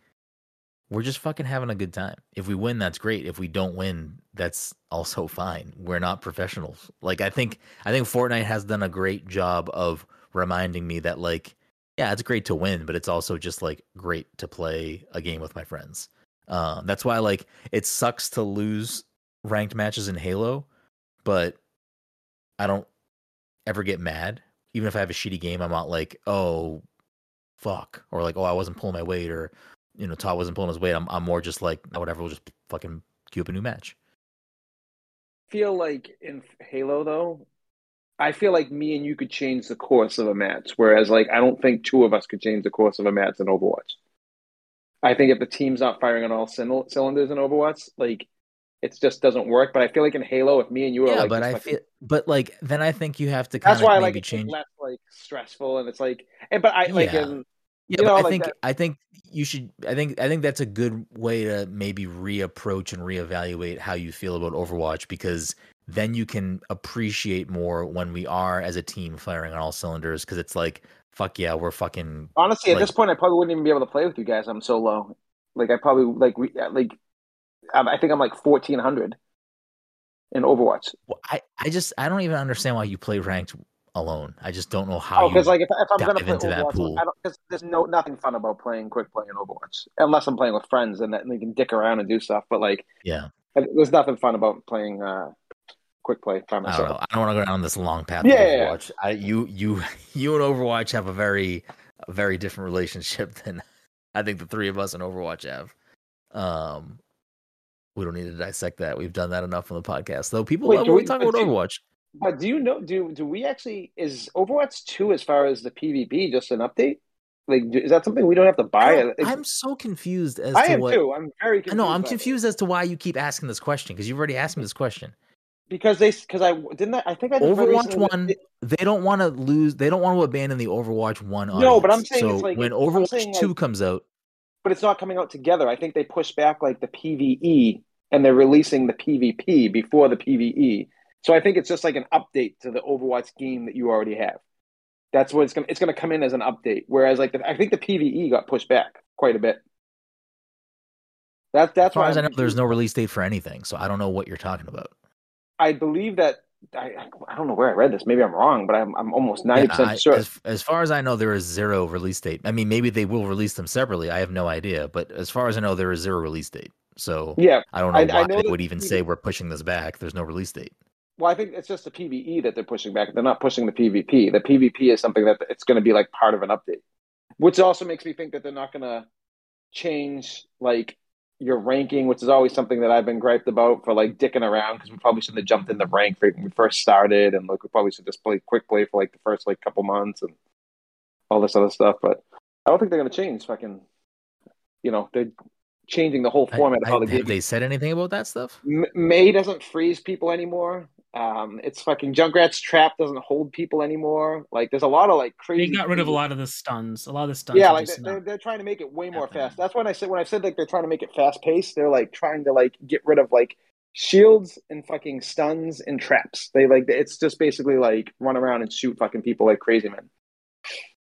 we're just fucking having a good time. If we win, that's great. If we don't win, that's also fine. We're not professionals. Like I think I think Fortnite has done a great job of reminding me that like yeah, it's great to win, but it's also just like great to play a game with my friends. Um, that's why like it sucks to lose ranked matches in Halo, but I don't ever get mad. Even if I have a shitty game, I'm not like, oh, fuck, or like, oh, I wasn't pulling my weight, or you know, Todd wasn't pulling his weight. I'm, I'm more just like, "Oh, whatever, we'll just fucking queue up a new match. feel like in Halo though, I feel like me and you could change the course of a match, whereas like I don't think two of us could change the course of a match in Overwatch. I think if the team's not firing on all cyl- cylinders in Overwatch, like it just doesn't work. But I feel like in Halo, if me and you are yeah, like, but I feel, but like then I think you have to kind that's of why I like change. less like stressful, and it's like, and but I like Yeah. in Yeah, know, I like think that- I think you should. I think I think that's a good way to maybe reapproach and reevaluate how you feel about Overwatch because then you can appreciate more when we are as a team firing on all cylinders because it's like fuck yeah, we're fucking honestly at this point, I probably wouldn't even be able to play with you guys. I'm so low. Like I probably like we like I I think I'm like fourteen hundred in Overwatch. Well, I, I just I don't even understand why you play ranked alone. I just don't know how Oh, because like if, if I'm gonna play into that Overwatch, pool. I don't. There's no nothing fun about playing quick play in Overwatch unless I'm playing with friends and that and you can dick around and do stuff. But like, yeah. there's nothing fun about playing uh, quick play by I don't know. I don't want to go down this long path Yeah, of yeah, yeah. Overwatch. I you you you and Overwatch have a very a very different relationship than I think the three of us in Overwatch have. Um we don't need to dissect that. We've done that enough on the podcast. Though people Wait, love when we we- talk about do- Overwatch. But do you know? Do do we actually is Overwatch two as far as the PvP just an update? Like, is that something we don't have to buy? It's- I'm so confused as I to am what too. I'm very I confused. know, I'm by it. confused as to why you keep asking this question because you've already asked me this question. Because they because I didn't. I, I think I just Overwatch one, they don't want to lose. They don't want to abandon the Overwatch one. Audience. No, but I'm saying so it's like- when Overwatch two like- comes out, but it's not coming out together. I think they push back like the PVE and they're releasing the PvP before the PVE. So I think it's just like an update to the Overwatch game that you already have. That's what it's gonna it's gonna come in as an update. Whereas like the, I think the PVE got pushed back quite a bit. That that's as far why as I know, there's no release date for anything. So I don't know what you're talking about. I believe that I I don't know where I read this. Maybe I'm wrong, but I'm I'm almost ninety Yeah, I- percent sure. As, as far as I know, there is zero release date. I mean, maybe they will release them separately. I have no idea. But as far as I know, there is zero release date. So yeah, I don't know I- why I know they would even PV say we're pushing this back. There's no release date. Well, I think it's just the PVE that they're pushing back. They're not pushing the PvP. The PvP is something that it's going to be like part of an update, which also makes me think that they're not going to change like your ranking, which is always something that I've been griped about for like dicking around because we probably shouldn't have jumped in the rank right when we first started, and like we probably should just play quick play for like the first like couple months and all this other stuff. But I don't think they're going to change. Fucking, you know, they're changing the whole I- format of I- how the have they said anything about that stuff? M- Mei doesn't freeze people anymore. Um, it's fucking Junkrat's trap doesn't hold people anymore. Like there's a lot of like crazy. They got rid of a lot of the stuns. A lot of the stuns. Yeah, are like just they're, they're trying to make it way more happening. fast. That's when I said when I said like they're trying to make it fast paced. They're like trying to like get rid of like shields and fucking stuns and traps. They like it's just basically like run around and shoot fucking people like crazy men.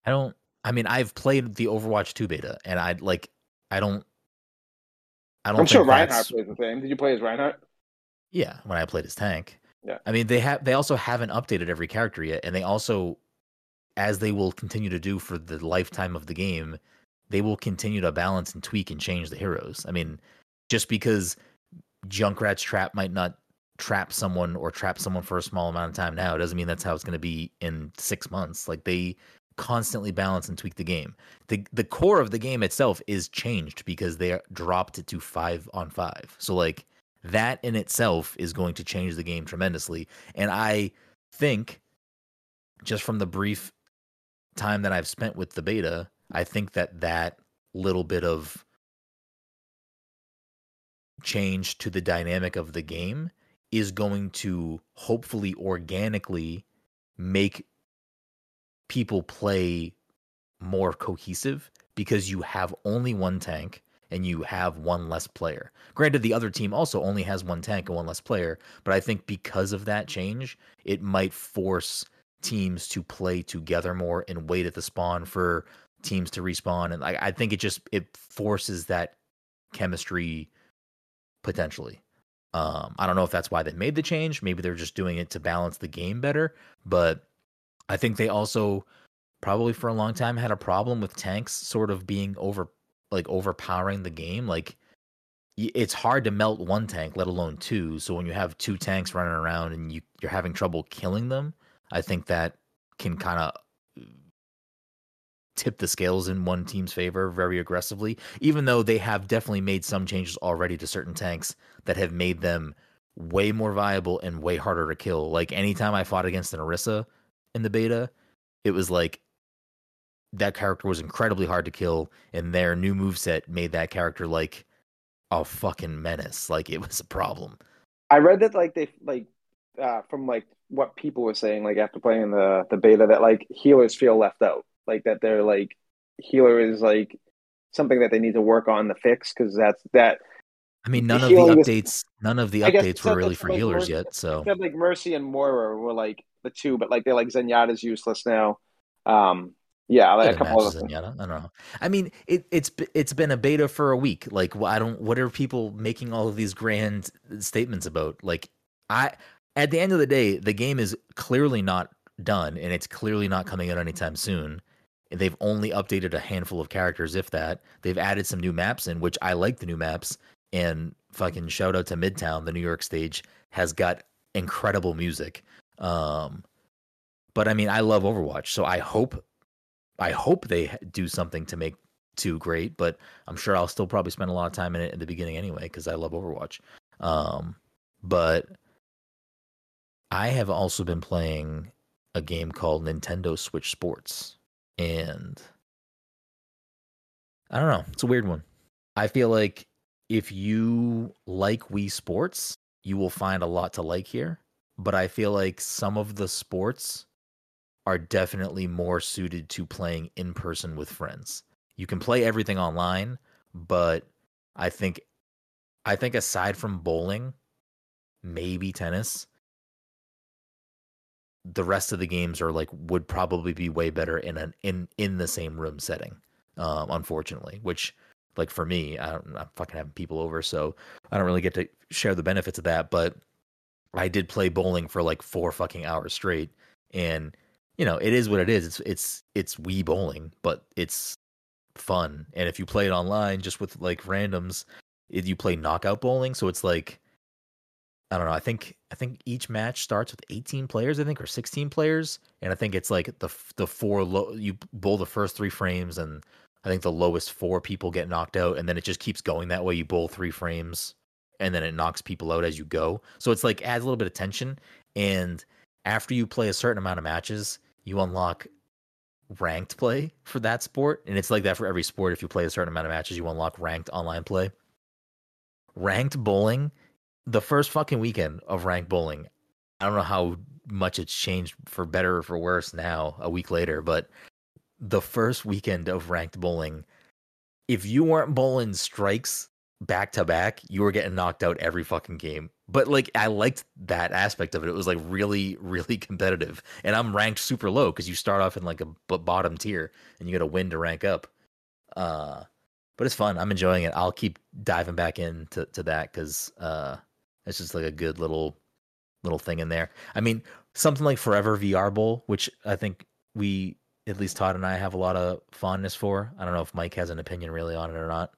I don't. I mean, I've played the Overwatch 2 beta, and I like. I don't. I don't. I'm sure Reinhardt plays the same. Did you play as Reinhardt? Yeah, when I played as tank. Yeah. I mean, they have. They also haven't updated every character yet, and they also, as they will continue to do for the lifetime of the game, they will continue to balance and tweak and change the heroes. I mean, just because Junkrat's trap might not trap someone or trap someone for a small amount of time now doesn't mean that's how it's going to be in six months. Like they constantly balance and tweak the game. the The core of the game itself is changed because they dropped it to five on five. So like that in itself is going to change the game tremendously. And I think, just from the brief time that I've spent with the beta, I think that that little bit of change to the dynamic of the game is going to hopefully organically make people play more cohesive because you have only one tank and you have one less player. Granted, the other team also only has one tank and one less player, but I think because of that change, it might force teams to play together more and wait at the spawn for teams to respawn. And I, I think it just it forces that chemistry potentially. Um, I don't know if that's why they made the change. Maybe they're just doing it to balance the game better. But I think they also probably for a long time had a problem with tanks sort of being over like overpowering the game. Like it's hard to melt one tank, let alone two. So when you have two tanks running around and you you're having trouble killing them, I think that can kind of tip the scales in one team's favor very aggressively, even though they have definitely made some changes already to certain tanks that have made them way more viable and way harder to kill. Like anytime I fought against an Orisa in the beta, it was like that character was incredibly hard to kill, and their new move set made that character like a fucking menace. Like it was a problem. I read that like they like uh, from like what people were saying like after playing the the beta that like healers feel left out like that they're like healer is like something that they need to work on to fix because that's that. I mean, none of the updates, is, none of the updates were really for like healers Mercy, yet. So like Mercy and Moira were like the two, but like they're like Zenyatta's useless now. Um, yeah, like a couple of Zenyatta. I don't know. I mean, it, it's it's been a beta for a week. Like, I don't. What are people making all of these grand statements about? Like, I at the end of the day, the game is clearly not done, and it's clearly not coming out anytime soon. They've only updated a handful of characters, if that. They've added some new maps in, which I like the new maps. And fucking shout out to Midtown, the New York stage has got incredible music. Um, but I mean, I love Overwatch, so I hope, I hope they do something to make two great. But I'm sure I'll still probably spend a lot of time in it in the beginning anyway because I love Overwatch. Um, but I have also been playing a game called Nintendo Switch Sports and I don't know. It's a weird one. I feel like if you like Wii Sports, you will find a lot to like here. But I feel like some of the sports are definitely more suited to playing in person with friends. You can play everything online, but I think I think aside from bowling, maybe tennis, the rest of the games are like would probably be way better in an in in the same room setting. Um, unfortunately, which like for me, I don't, I'm fucking having people over, so I don't really get to share the benefits of that. But I did play bowling for like four fucking hours straight, and you know it is what it is. It's it's it's Wii bowling, but it's fun. And if you play it online, just with like randoms, it, you play knockout bowling, so it's like I don't know. I think I think each match starts with 18 players, I think, or 16 players, and I think it's like the the four low. You bowl the first three frames, and I think the lowest four people get knocked out, and then it just keeps going that way. You bowl three frames, and then it knocks people out as you go. So it's like adds a little bit of tension. And after you play a certain amount of matches, you unlock ranked play for that sport, and it's like that for every sport. If you play a certain amount of matches, you unlock ranked online play. Ranked bowling the first fucking weekend of ranked bowling. I don't know how much it's changed for better or for worse now, a week later, but the first weekend of ranked bowling, if you weren't bowling strikes back to back, you were getting knocked out every fucking game. But like I liked that aspect of it. It was like really, really competitive. And I'm ranked super low because you start off in like a b- bottom tier and you got to win to rank up. Uh, but it's fun. I'm enjoying it. I'll keep diving back into to that because uh, it's just like a good little little thing in there. I mean, something like Forever VR Bowl, which I think we at least Todd and I have a lot of fondness for. I don't know if Mike has an opinion really on it or not.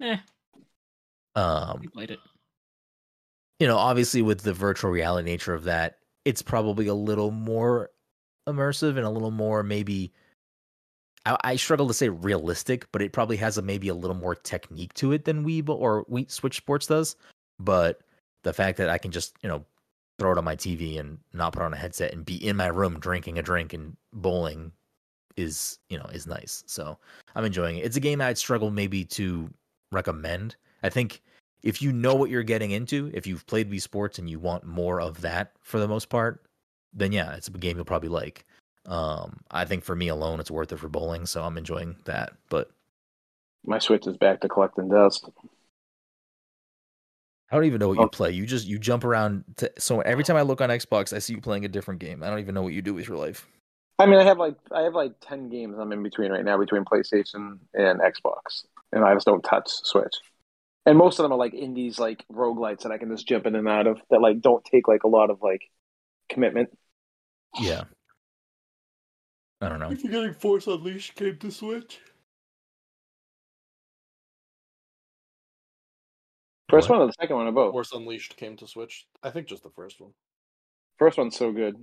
Eh. Um, we played it. You know, obviously with the virtual reality nature of that, it's probably a little more immersive and a little more maybe I, I, struggle to say realistic, but it probably has a maybe a little more technique to it than Weeb or Wii Switch Sports does. But the fact that I can just you know throw it on my TV and not put on a headset and be in my room drinking a drink and bowling is you know is nice. So I'm enjoying it. It's a game I'd struggle maybe to recommend. I think if you know what you're getting into, if you've played Wii Sports and you want more of that for the most part, then yeah, it's a game you'll probably like. Um, I think for me alone, it's worth it for bowling, so I'm enjoying that. But My Switch is back to collecting dust. I don't even know what you Oh. play. You just you jump around. To, so every time I look on Xbox, I see you playing a different game. I don't even know what you do with your life. I mean, I have like I have like ten games I'm in between right now between PlayStation and Xbox, and I just don't touch Switch. And most of them are like indies, like roguelites that I can just jump in and out of that like don't take like a lot of like commitment. Yeah. I don't know. If you're getting Force Unleashed came to Switch. First What? one or the second one or both? Force Unleashed came to Switch. I think just the first one. First one's so good.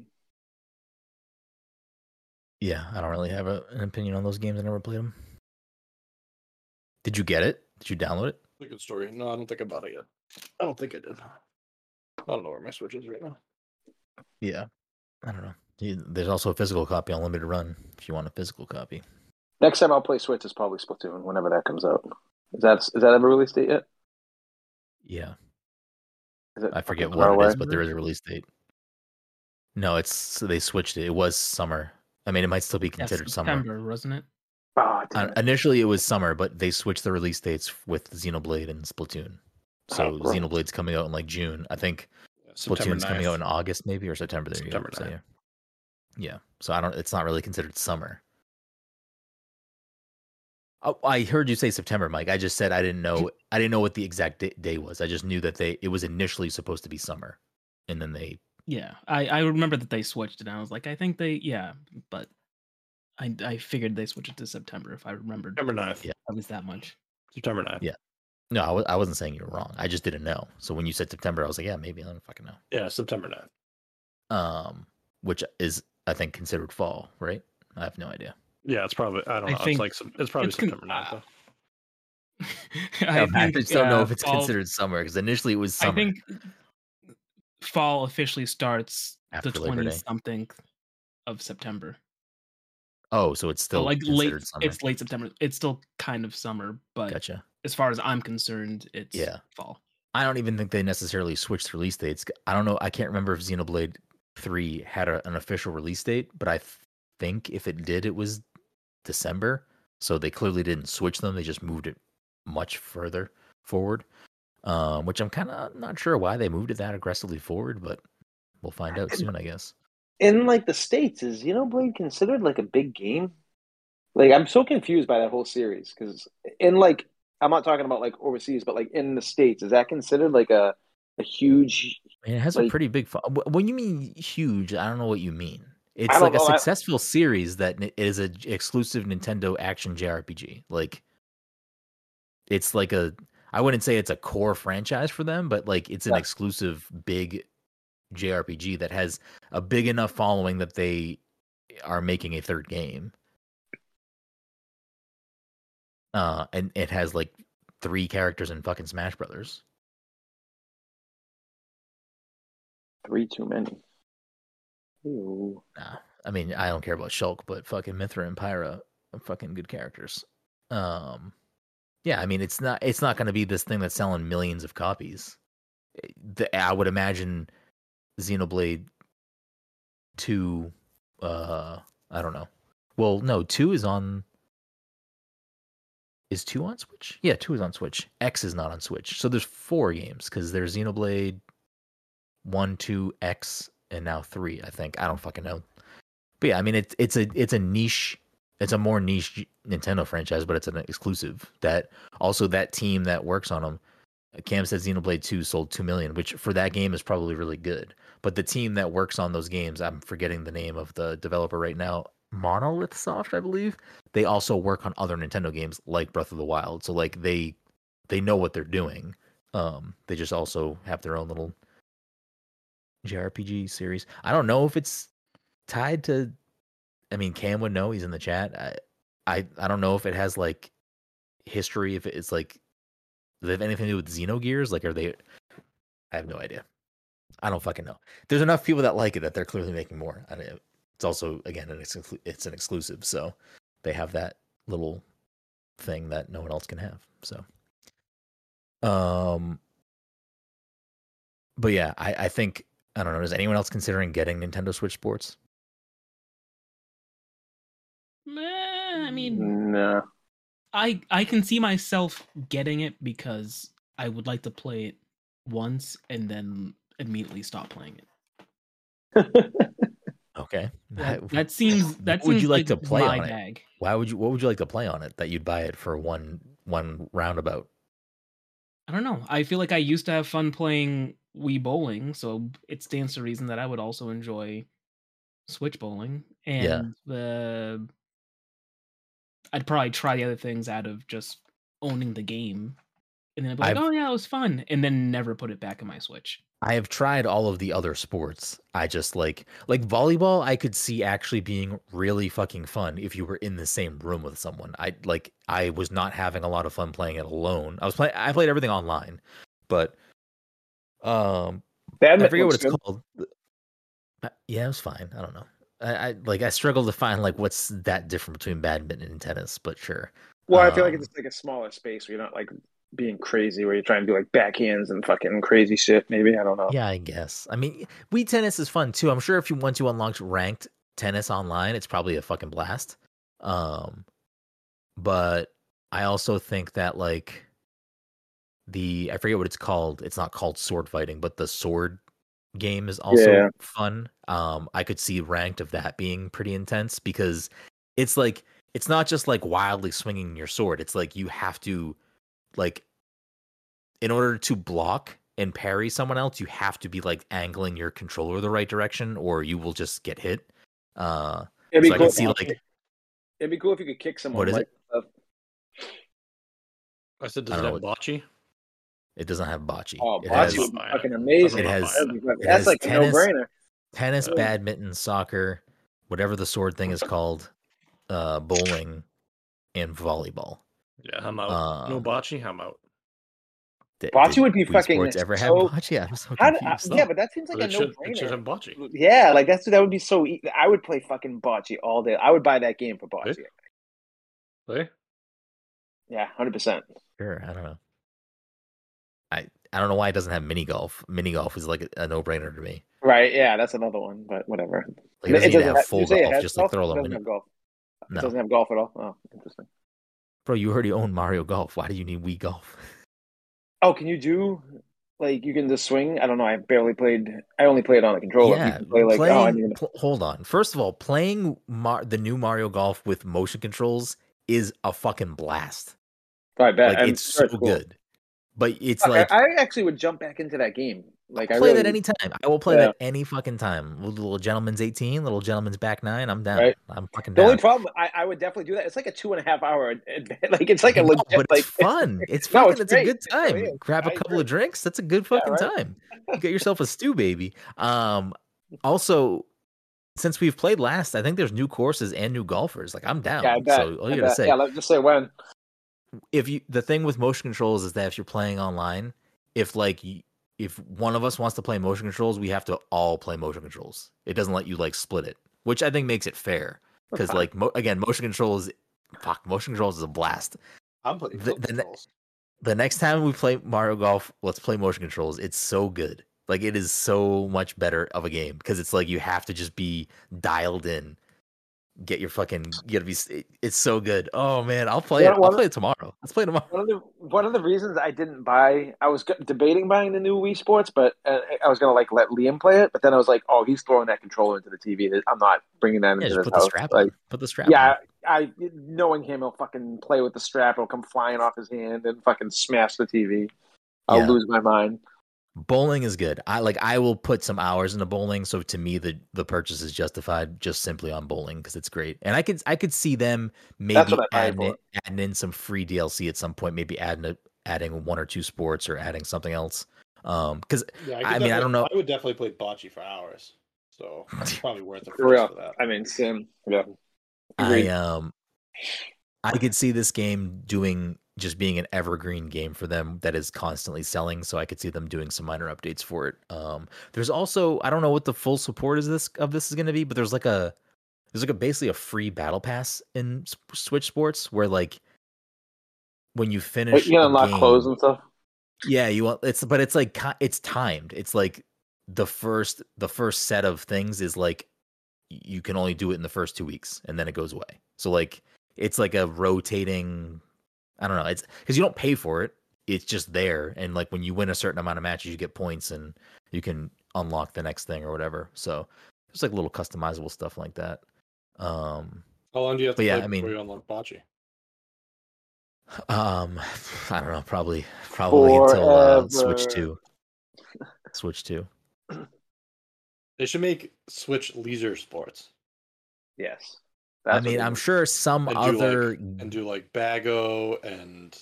Yeah, I don't really have a, an opinion on those games. I never played them. Did you get it? Did you download it? It's a good story. No, I don't think I bought it yet. I don't think I did. I don't know where my Switch is right now. Yeah. I don't know. You- There's also a physical copy on limited run if you want a physical copy. Next time I'll play Switch is probably Splatoon whenever that comes out. Is that is that ever released date yet? Yeah. Is it I forget fucking far what it is, but there is a release date. No, it's they switched it. It was summer. I mean, it might still be Yeah, considered summer. September, wasn't it? Damn Uh, initially, it was summer, but they switched the release dates with Xenoblade and Splatoon. So Oh. Xenoblade's coming out in like June. I think Yeah, September Splatoon's coming out in August, maybe or September. There September you go. So, 9th. yeah. yeah. So I don't. It's not really considered summer. Oh, I heard you say September, Mike. I just said I didn't know. I didn't know what the exact day, day was. I just knew that they it was initially supposed to be summer, and then they Yeah, I I remember that they switched it. and I was like, I think they yeah, but I I figured they switched it to September if I remembered September 9th. Yeah. at least that much. September 9th. Yeah. No, I w- I wasn't saying you were wrong. I just didn't know. So when you said September, I was like, yeah, maybe I don't fucking know. Yeah, September 9th. Um, which is I think considered fall, right? I have no idea. Yeah, it's probably I don't I know. think it's like Sep- it's probably it's con- September 9th. though. I, I, think, just don't know uh, if it's fall- considered summer because initially it was summer. I think fall officially starts After the Labor twenty something of September. Oh, so it's So still like late, summer. it's late September. It's still kind of summer, but Gotcha. as far as I'm concerned, it's Yeah. fall. I don't even think they necessarily switched release dates. I don't know. I can't remember if Xenoblade Three had a, an official release date, but I think if it did, it was December. So they clearly didn't switch them. They just moved it much further forward. Um, which I'm kind of not sure why they moved it that aggressively forward, but we'll find out soon, I guess. In like the states is Xenoblade considered like a big game? Like I'm so confused by that whole series because in like I'm not talking about like overseas, but like in the states, is that considered like a a huge? I mean, it has a pretty big. Fo- when you mean huge, I don't know what you mean. It's like a know, I- successful series that is n- is a j- exclusive Nintendo action JRPG. Like, it's like a. I wouldn't say it's a core franchise for them, but like it's an Yeah. exclusive big JRPG that has a big enough following that they are making a third game. Uh, and it has like three characters in fucking Smash Brothers. Three too many. Ew. Nah, I mean, I don't care about Shulk, but fucking Mythra and Pyra are fucking good characters. Um, yeah, I mean, it's not it's not going to be this thing that's selling millions of copies. Eh, The, I would imagine Xenoblade Two. Uh, I don't know. Well, no, two is on. Is two on Switch? Yeah, two is on Switch. X is not on Switch. So there's four games because there's Xenoblade one, two, X, and now three. I think I don't fucking know. But yeah, I mean it's it's a it's a niche. It's a more niche Nintendo franchise, but it's an exclusive. That also that team that works on them. Cam said Xenoblade Two sold two million, which for that game is probably really good. But the team that works on those games, I'm forgetting the name of the developer right now. Monolith Soft, I believe. They also work on other Nintendo games like Breath of the Wild. So like they they know what they're doing. Um, they just also have their own little JRPG series. I don't know if it's tied to. I mean, Cam would know. He's in the chat. I, I, I don't know if it has like history. If it's like, do they have anything to do with Xenogears? Like, are they? I have no idea. I don't fucking know. There's enough people that like it that they're clearly making more. I don't, it's also again an exclu- it's an exclusive, so they have that little thing that no one else can have. So, um, but yeah, I, I think I don't know. Is anyone else considering getting Nintendo Switch Sports? I mean, No. I I can see myself getting it because I would like to play it once and then immediately stop playing it. Okay. That, that seems that what would seems you like to play my on it? Why would you? What would you like to play on it that you'd buy it for one one roundabout? I don't know. I feel like I used to have fun playing Wii bowling, so it stands to reason that I would also enjoy Switch bowling. And Yeah. the I'd probably try the other things out of just owning the game. And then I'd be like, I've- oh yeah, it was fun. And then never put it back in my Switch. I have tried all of the other sports. I just like like volleyball. I could see actually being really fucking fun if you were in the same room with someone. I like I was not having a lot of fun playing it alone. I was playing. I played everything online, but um, Badminton I forget what it's good. called. Uh, Yeah, it was fine. I don't know. I, I like I struggle to find like what's that different between badminton and tennis, but sure. Well, I feel like Um, it's like a smaller space where you're not like being crazy, where you're trying to do like backhands and fucking crazy shit. Maybe I don't know. Yeah, I guess. I mean, Wii tennis is fun too. I'm sure if you want to unlock ranked tennis online, it's probably a fucking blast. Um, but I also think that like the I forget what it's called. It's not called sword fighting, but the sword game is also Yeah. fun. Um, I could see ranked of that being pretty intense because it's like it's not just like wildly swinging your sword. It's like you have to like in order to block and parry someone else, you have to be like angling your controller the right direction, or you will just get hit. Uh, It'd be so I cool. can see like It'd be cool if you could kick someone. What is like, uh, I said, does it don't have know bocce? It doesn't have bocce. Oh, it bocce has would be It fucking amazing. It has- That'd it That's has like a tennis. no-brainer. tennis, Yeah. badminton, soccer, whatever the sword thing is called, uh, bowling, and volleyball. Yeah, I'm out. no Um, bocce, I'm out. Did- Bocce did would be Wii fucking Sports ever have so- bocce? I'm so confused. uh, yeah, but that seems like But a it, should, it should no-brainer. have bocce. Yeah, like that's that would be so. Easy. I would play fucking bocce all day. I would buy that game for bocce. Hey? Yeah, hundred percent. Sure, I don't know. I don't know why it doesn't have mini golf. Mini golf is like a, a no brainer to me. Right? Yeah, that's another one. But whatever. Like, it doesn't even have have- full golf. Just like throw It a doesn't mini. have golf. It No, doesn't have golf at all. Oh, interesting. bro, you already own Mario Golf. Why do you need Wii Golf? Oh, can you do like you can just swing? I don't know. I barely played. I only played on a controller. Yeah, play like playing. oh, I mean, pl- hold on. First of all, playing Mar- the new Mario Golf with motion controls is a fucking blast. Oh, I bet Like it's so cool. good. But it's I- like I, actually would jump back into that game. Like i'll play really that anytime. I will play Yeah. that any fucking time. Little gentleman's eighteen, little gentleman's back nine. I'm down. Right. I'm fucking down. The down. only problem, I, I would definitely do that. It's like a two and a half hour, like it's like a No, legit, but like it's fun. It's No, fucking. it's it's, a good really time. Grab a couple of drinks. That's a good fucking right. time. You get yourself a stew, baby. Um. Also, since we've played last, I think there's new courses and new golfers. Like I'm down. Yeah, I bet. So all I you gotta bet. say, Yeah, let's just say when. If you the thing with motion controls is that if you're playing online, if like if one of us wants to play motion controls, we have to all play motion controls. It doesn't let you like split it, which I think makes it fair. Because fine. like mo- again, motion controls, fuck, motion controls is a blast. I'm playing The- the ne- the next time we play Mario Golf, let's play motion controls. It's so good. Like it is so much better of a game because it's like you have to just be dialed in. Get your fucking. You gotta be. it- It's so good. Oh man, I'll play Yeah, it. I'll play it tomorrow. Let's play tomorrow. One of the one of the reasons I didn't buy, I was debating buying the new Wii Sports, but uh, I was gonna like let Liam play it, but then I was like, oh, he's throwing that controller into the TV. I'm not bringing that Yeah, into put the strap Like. Put the strap. yeah, on. I knowing him, he'll fucking play with the strap. It'll come flying off his hand and fucking smash the TV. I'll Yeah. lose my mind. Bowling is good. I like. I will put some hours into bowling. So to me, the the purchase is justified just simply on bowling because it's great. And I could I could see them maybe That's what I buy it adding in, adding in some free DLC at some point. Maybe adding a, adding one or two sports or adding something else. Um, because Yeah, I could mean, I don't know- I would definitely play bocce for hours. So it's probably worth it For real. for that. I mean, Sim. Yeah. I Agreed. um I could see this game doing just being an evergreen game for them that is constantly selling. So I could see them doing some minor updates for it. Um, there's also I don't know what the full support is this of this is going to be, but there's like a there's like a basically a free battle pass in S- Switch Sports where like when you finish Wait, you can unlock game- clothes and stuff. yeah, you want it's but it's like it's timed. It's like the first the first set of things is like you can only do it in the first two weeks and then it goes away. So like it's like a rotating. I don't know. It's because you don't pay for it. It's just there, and like when you win a certain amount of matches, you get points, and you can unlock the next thing or whatever. So it's like little customizable stuff like that. Um, How long do you have to yeah, play I mean- before you unlock bocce? um, I don't know. Probably probably until uh, Switch Forever. two. Switch two. They should make Switch leisure sports Yes. I mean, I'm sure some And do, like- other. and do like Bago and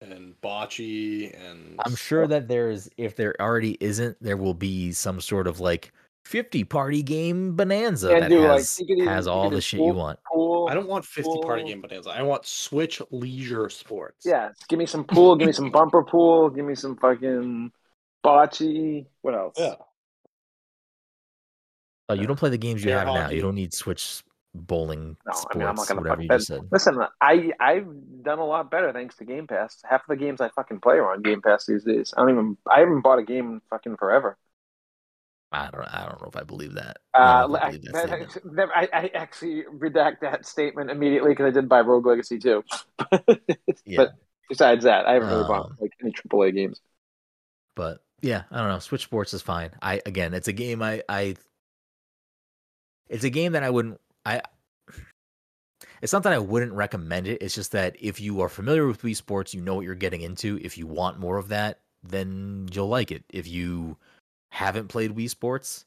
and bocce and I'm sure that there's if there already isn't, there will be some sort of like 50 party game bonanza that do, has you could has all the shit you want. pool. I don't want 50 party game bonanza. I want Switch leisure sports. Yeah, give me some pool. give me some bumper pool. Give me some fucking bocce. What else? Yeah. Oh, you don't play the games you Air have now. You don't need Switch bowling No, sports, I mean I'm not gonna whatever you just said. Listen, I I've done a lot better thanks to Game Pass. Half of the games I fucking play are on Game Pass these days. I don't even I haven't bought a game in fucking forever. I don't I don't know if I believe that. Uh, I don't know if I I, believe that that- statement. never- I, I actually redact that statement immediately because I did buy Rogue Legacy too. Yeah. But besides that, I haven't really bought Um, like any AAA games. but yeah, I don't know. Switch Sports is fine. I again, it's a game I I it's a game that I wouldn't I it's not that I wouldn't recommend it. It's just that if you are familiar with Wii Sports, you know what you're getting into. If you want more of that, then you'll like it. If you haven't played Wii Sports,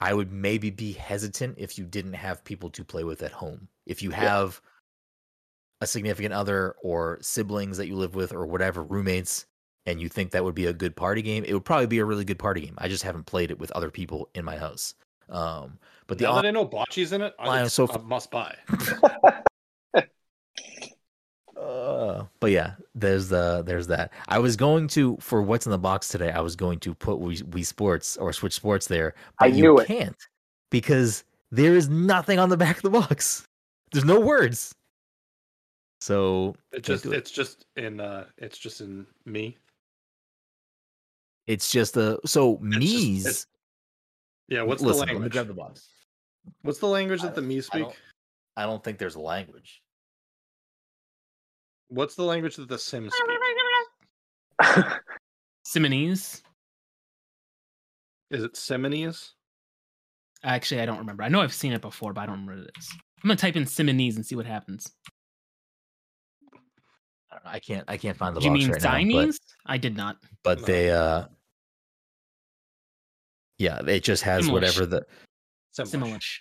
I would maybe be hesitant if you didn't have people to play with at home. If you have a significant other or siblings that you live with or whatever, roommates, and you think that would be a good party game, it would probably be a really good party game. I just haven't played it with other people in my house. Um, but the now on- that I know bocce's in it, Line I, is so a must buy. Uh, but yeah, there's the there's that. I was going to for what's in the box today. I was going to put Wii, Wii Sports or Switch Sports there, but I you it. can't because there is nothing on the back of the box. There's no words. So It can't just it. it's just in uh it's just in me. it's just a so just- Mies. it's- Yeah, what's listen, the let me language? grab the box. What's the language I that the don't- me I speak? don't- I don't think there's a language. What's the language that the Sims speak? Simonese. Is it Simonese? Actually, I don't remember. I know I've seen it before, but I don't remember what it is. I'm gonna type in Simonese and see what happens. I, know, I can't. I can't find the Do you box mean right now. But, Siamese? I did not. but No. they uh, yeah, it just has Simlish. whatever the Simlish. Similish.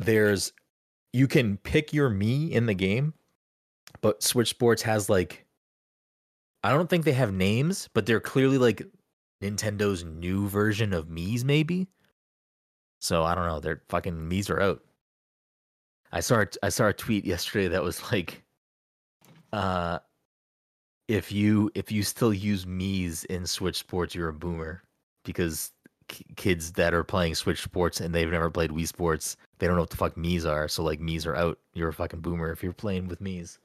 there's you can pick your me in the game, but Switch Sports has like I don't think they have names, but they're clearly like Nintendo's new version of Mii's maybe. So I don't know, they're fucking Mii's are out. I saw a- I saw a tweet yesterday that was like uh if you if you still use Mii's in Switch Sports, you're a boomer because k- kids that are playing Switch Sports and they've never played Wii Sports, they don't know what the fuck Mii's are. So like Mii's are out. You're a fucking boomer if you're playing with Mii's.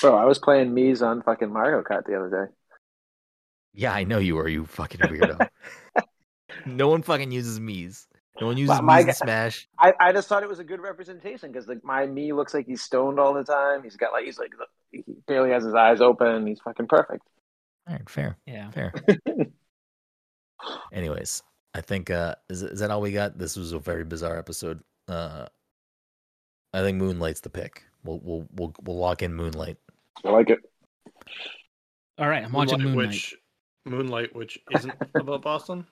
Bro, I was playing Mii's on fucking Mario Kart the other day. Yeah, I know you are. You fucking weirdo. no one fucking uses Mii's. No one uses My- my Mii's in Smash. I, I just thought it was a good representation because like my me looks like he's stoned all the time. He's got like he's like he barely has his eyes open. He's fucking perfect. All right, fair, Yeah. fair. Anyways, I think uh is is that all we got? This was a very bizarre episode. Uh I think Moonlight's the pick. We'll we'll we'll we'll lock in Moonlight. I like it. All right, I'm watching Moon Knight. which Moonlight, which isn't about Boston.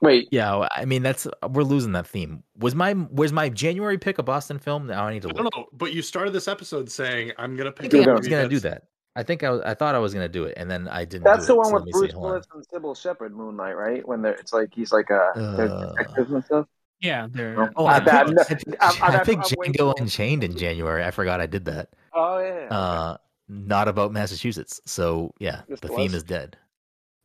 Wait, Yeah, I mean that's we're losing that theme. Was my was my January pick a Boston film? Now I need to I look. don't know, but you started this episode saying I'm gonna pick. think a I was gonna do that. I think I I thought I was gonna do it, and then I didn't. that's do the it, one so with let me see, Bruce. Willis and Cybill Shepherd, Moonlight, right? When they're it's like he's like a Uh, detectives and stuff. Yeah, they're. Oh, I I bet- picked, I I'm- I'm- I picked I'm Django too- Unchained in January. I forgot I did that. Oh yeah, yeah. Uh, not about Massachusetts. So yeah, Yes, the it theme is dead.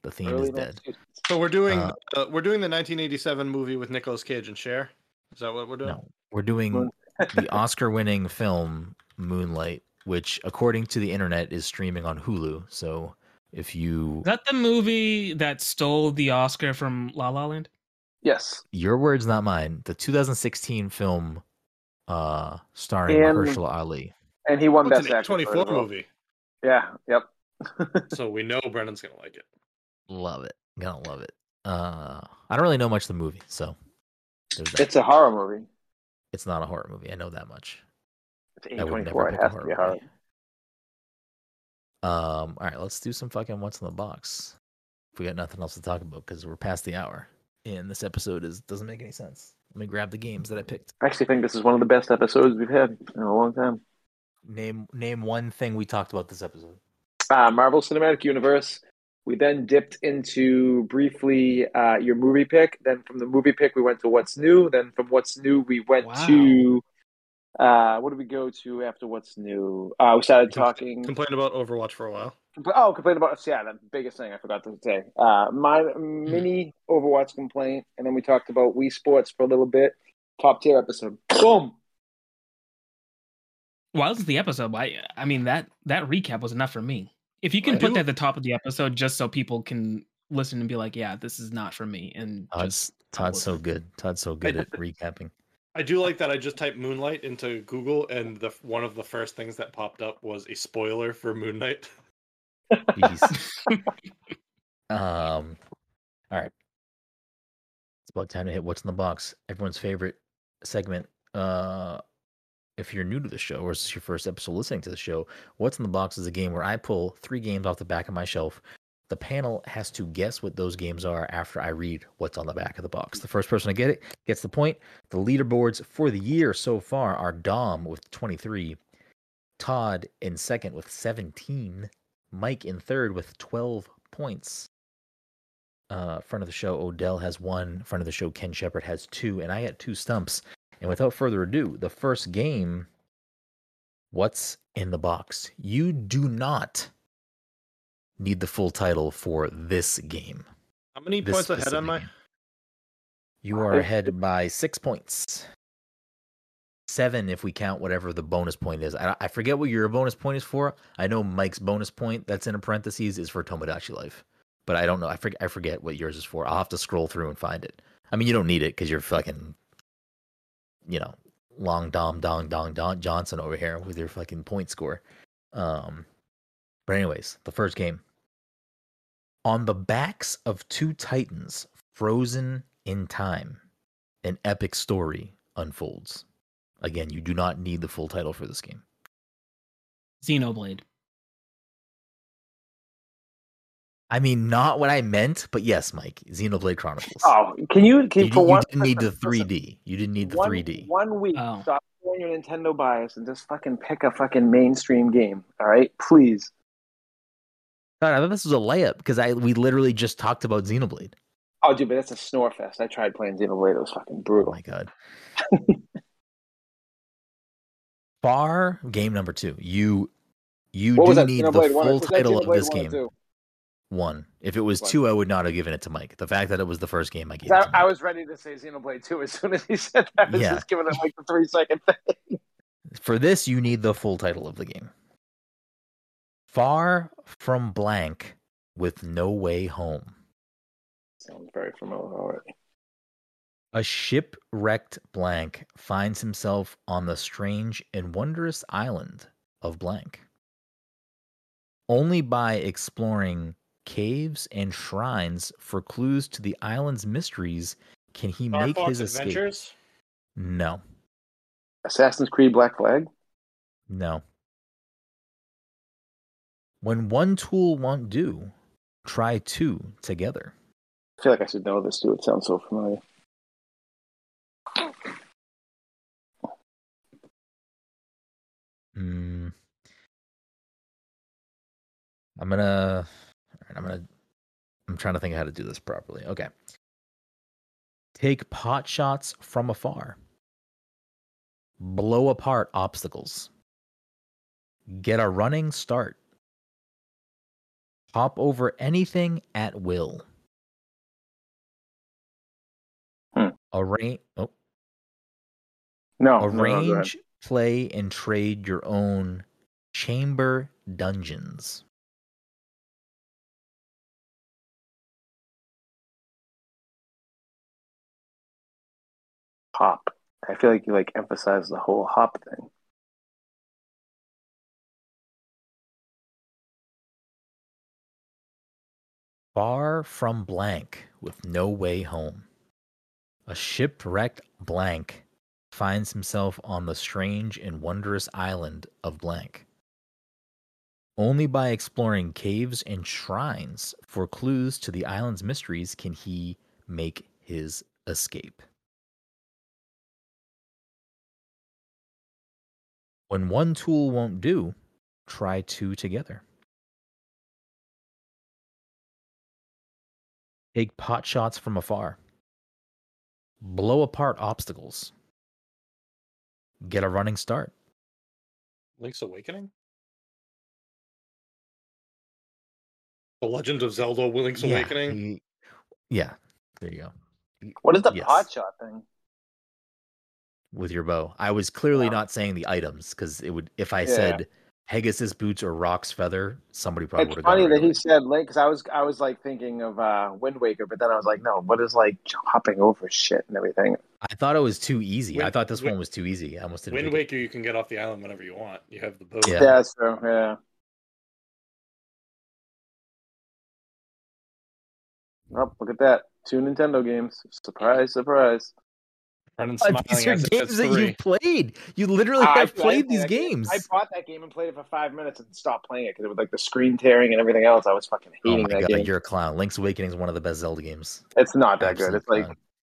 The theme Early is dead. So we're doing Uh, uh, we're doing the 1987 movie with Nicolas Cage and Cher. Is that what we're doing? No, we're doing the Oscar-winning film Moonlight, which, according to the internet, is streaming on Hulu. So if you Is that the movie that stole the Oscar from La La Land? Yes. Your words, not mine. The 2016 film uh starring And- Mahershala Ali. And he won It's Best an Actor. 24 as movie, Yeah. Yep. so we know Brennan's gonna like it. Love it. Gonna love it. Uh I don't really know much of the movie, so it's a horror movie. It's not a horror movie. I know that much. It's would never A24. It has to be movie. Um, all right, let's do some fucking what's in the box. If we got nothing else to talk about, because we're past the hour, and this episode is doesn't make any sense. Let me grab the games that I picked. I actually think this is one of the best episodes we've had in a long time. Name name one thing we talked about this episode. uh, Marvel Cinematic Universe. We then dipped into briefly uh, your movie pick. Then from the movie pick, we went to what's new. Then from what's new, we went Wow. to uh, what did we go to after what's new? Uh, we started talking. Complained about Overwatch for a while. Oh, complain about yeah, the biggest thing I forgot to say. Uh, my mini Overwatch complaint, and then we talked about Wii Sports for a little bit. Top tier episode. Boom. Well, this is the episode. I, I mean that that recap was enough for me. If you can I put do- that at the top of the episode, just so people can listen and be like, "Yeah, this is not for me," and Todd's just Todd's so good. Todd's so good at recapping. I do like that I just typed Moonlight into Google, and the one of the first things that popped up was a spoiler for Moon Knight. Um, all right. It's about time to hit what's in the box. Everyone's favorite segment. Uh, if you're new to the show or this is your first episode listening to the show, what's in the box is a game where I pull three games off the back of my shelf. The panel has to guess what those games are after I read what's on the back of the box. The first person to get it gets the point. The leaderboards for the year so far are Dom with 23, Todd in second with 17, Mike in third with 12 points. Uh, front of the show, Odell has one. Front of the show, Ken Shepard has two, and I got two stumps. And without further ado, the first game What's in the box? You do not need the full title for this game. How many This points ahead am I? game. You are ahead by six points. Seven if we count whatever the bonus point is. I, I forget what your bonus point is for. I know Mike's bonus point that's in a parentheses is for Tomodachi Life, but I don't know. I forget. I forget what yours is for. I'll have to scroll through and find it. I mean, you don't need it because you're fucking, you know, long dom dong dong don Johnson over here with your fucking point score. Um, but anyways, the first game. On the backs of two titans frozen in time, an epic story unfolds. Again, you do not need the full title for this game. Xenoblade. I mean, not what I meant, but yes, Mike, Xenoblade Chronicles. Oh, can you can you, for you one? didn't need the 3D. You didn't need the one, 3D. One week, Oh. stop doing your Nintendo bias and just fucking pick a fucking mainstream game. All right, please. God, I thought this was a layup because I we literally just talked about Xenoblade. Oh, dude, but that's a snore fest. I tried playing Xenoblade. It was fucking Oh brutal. my god. Far game number two. You you what do need the Xenoblade one full title of this one game. One. If it was One. two, I would not have given it to Mike. The fact that it was the first game I gave it I. I was ready to say Xenoblade 2 as soon as he said that. I was Yeah. just giving it like the three second thing. For this, you need the full title of the game. Far from blank with no way home. Sounds very familiar already. A shipwrecked blank finds himself on the strange and wondrous island of blank. Only by exploring caves and shrines for clues to the island's mysteries can he Star make Fox his escape. Adventures. No, Assassin's Creed Black Flag? no. When one tool won't do, try two together. I feel like I should know this too. It sounds so familiar. Hmm. I'm gonna. I'm gonna. I'm trying to think how to do this properly. Okay. Take pot shots from afar. Blow apart obstacles. Get a running start. Hop over anything at will. Hmm. Arrange. Oh, No, no, no, arrange, play, and trade your own chamber dungeons. hop. I feel like you like emphasize the whole hop thing. Far from blank with no way home. A shipwrecked blank finds himself on the strange and wondrous island of blank. Only by exploring caves and shrines for clues to the island's mysteries can he make his escape. When one tool won't do, try two together. Take pot shots from afar. Blow apart obstacles. Get a running start. Link's Awakening? The Legend of Zelda Link's Yeah, Awakening? he- yeah, there you go. What is the Yes. pot shot thing? With your bow. I was clearly Wow. not saying the items because it would if I Yeah. said Pegasus boots or Roc's feather, somebody probably It's would have funny got that he said like because I was I was like thinking of uh Wind Waker, but then I was like, no, what is like hopping over shit and everything? I thought it was too easy. I thought this Wind- one was too easy. I almost didn't. Wind pick it. Waker, you can get off the island whenever you want. You have the boat. Yeah. Yeah, that's true. Yeah. Oh, look at that! Two Nintendo games. Surprise, surprise. Brennan Uh, smiling these are games that three. you played. You literally I- have I played didn't these that game. games. I bought that game and played it for five minutes and stopped playing it because it was like the screen tearing and everything else. I was fucking Oh hating my that god, game. you're a clown. Link's Awakening is one of the best Zelda games. It's not that good. Absolute It's like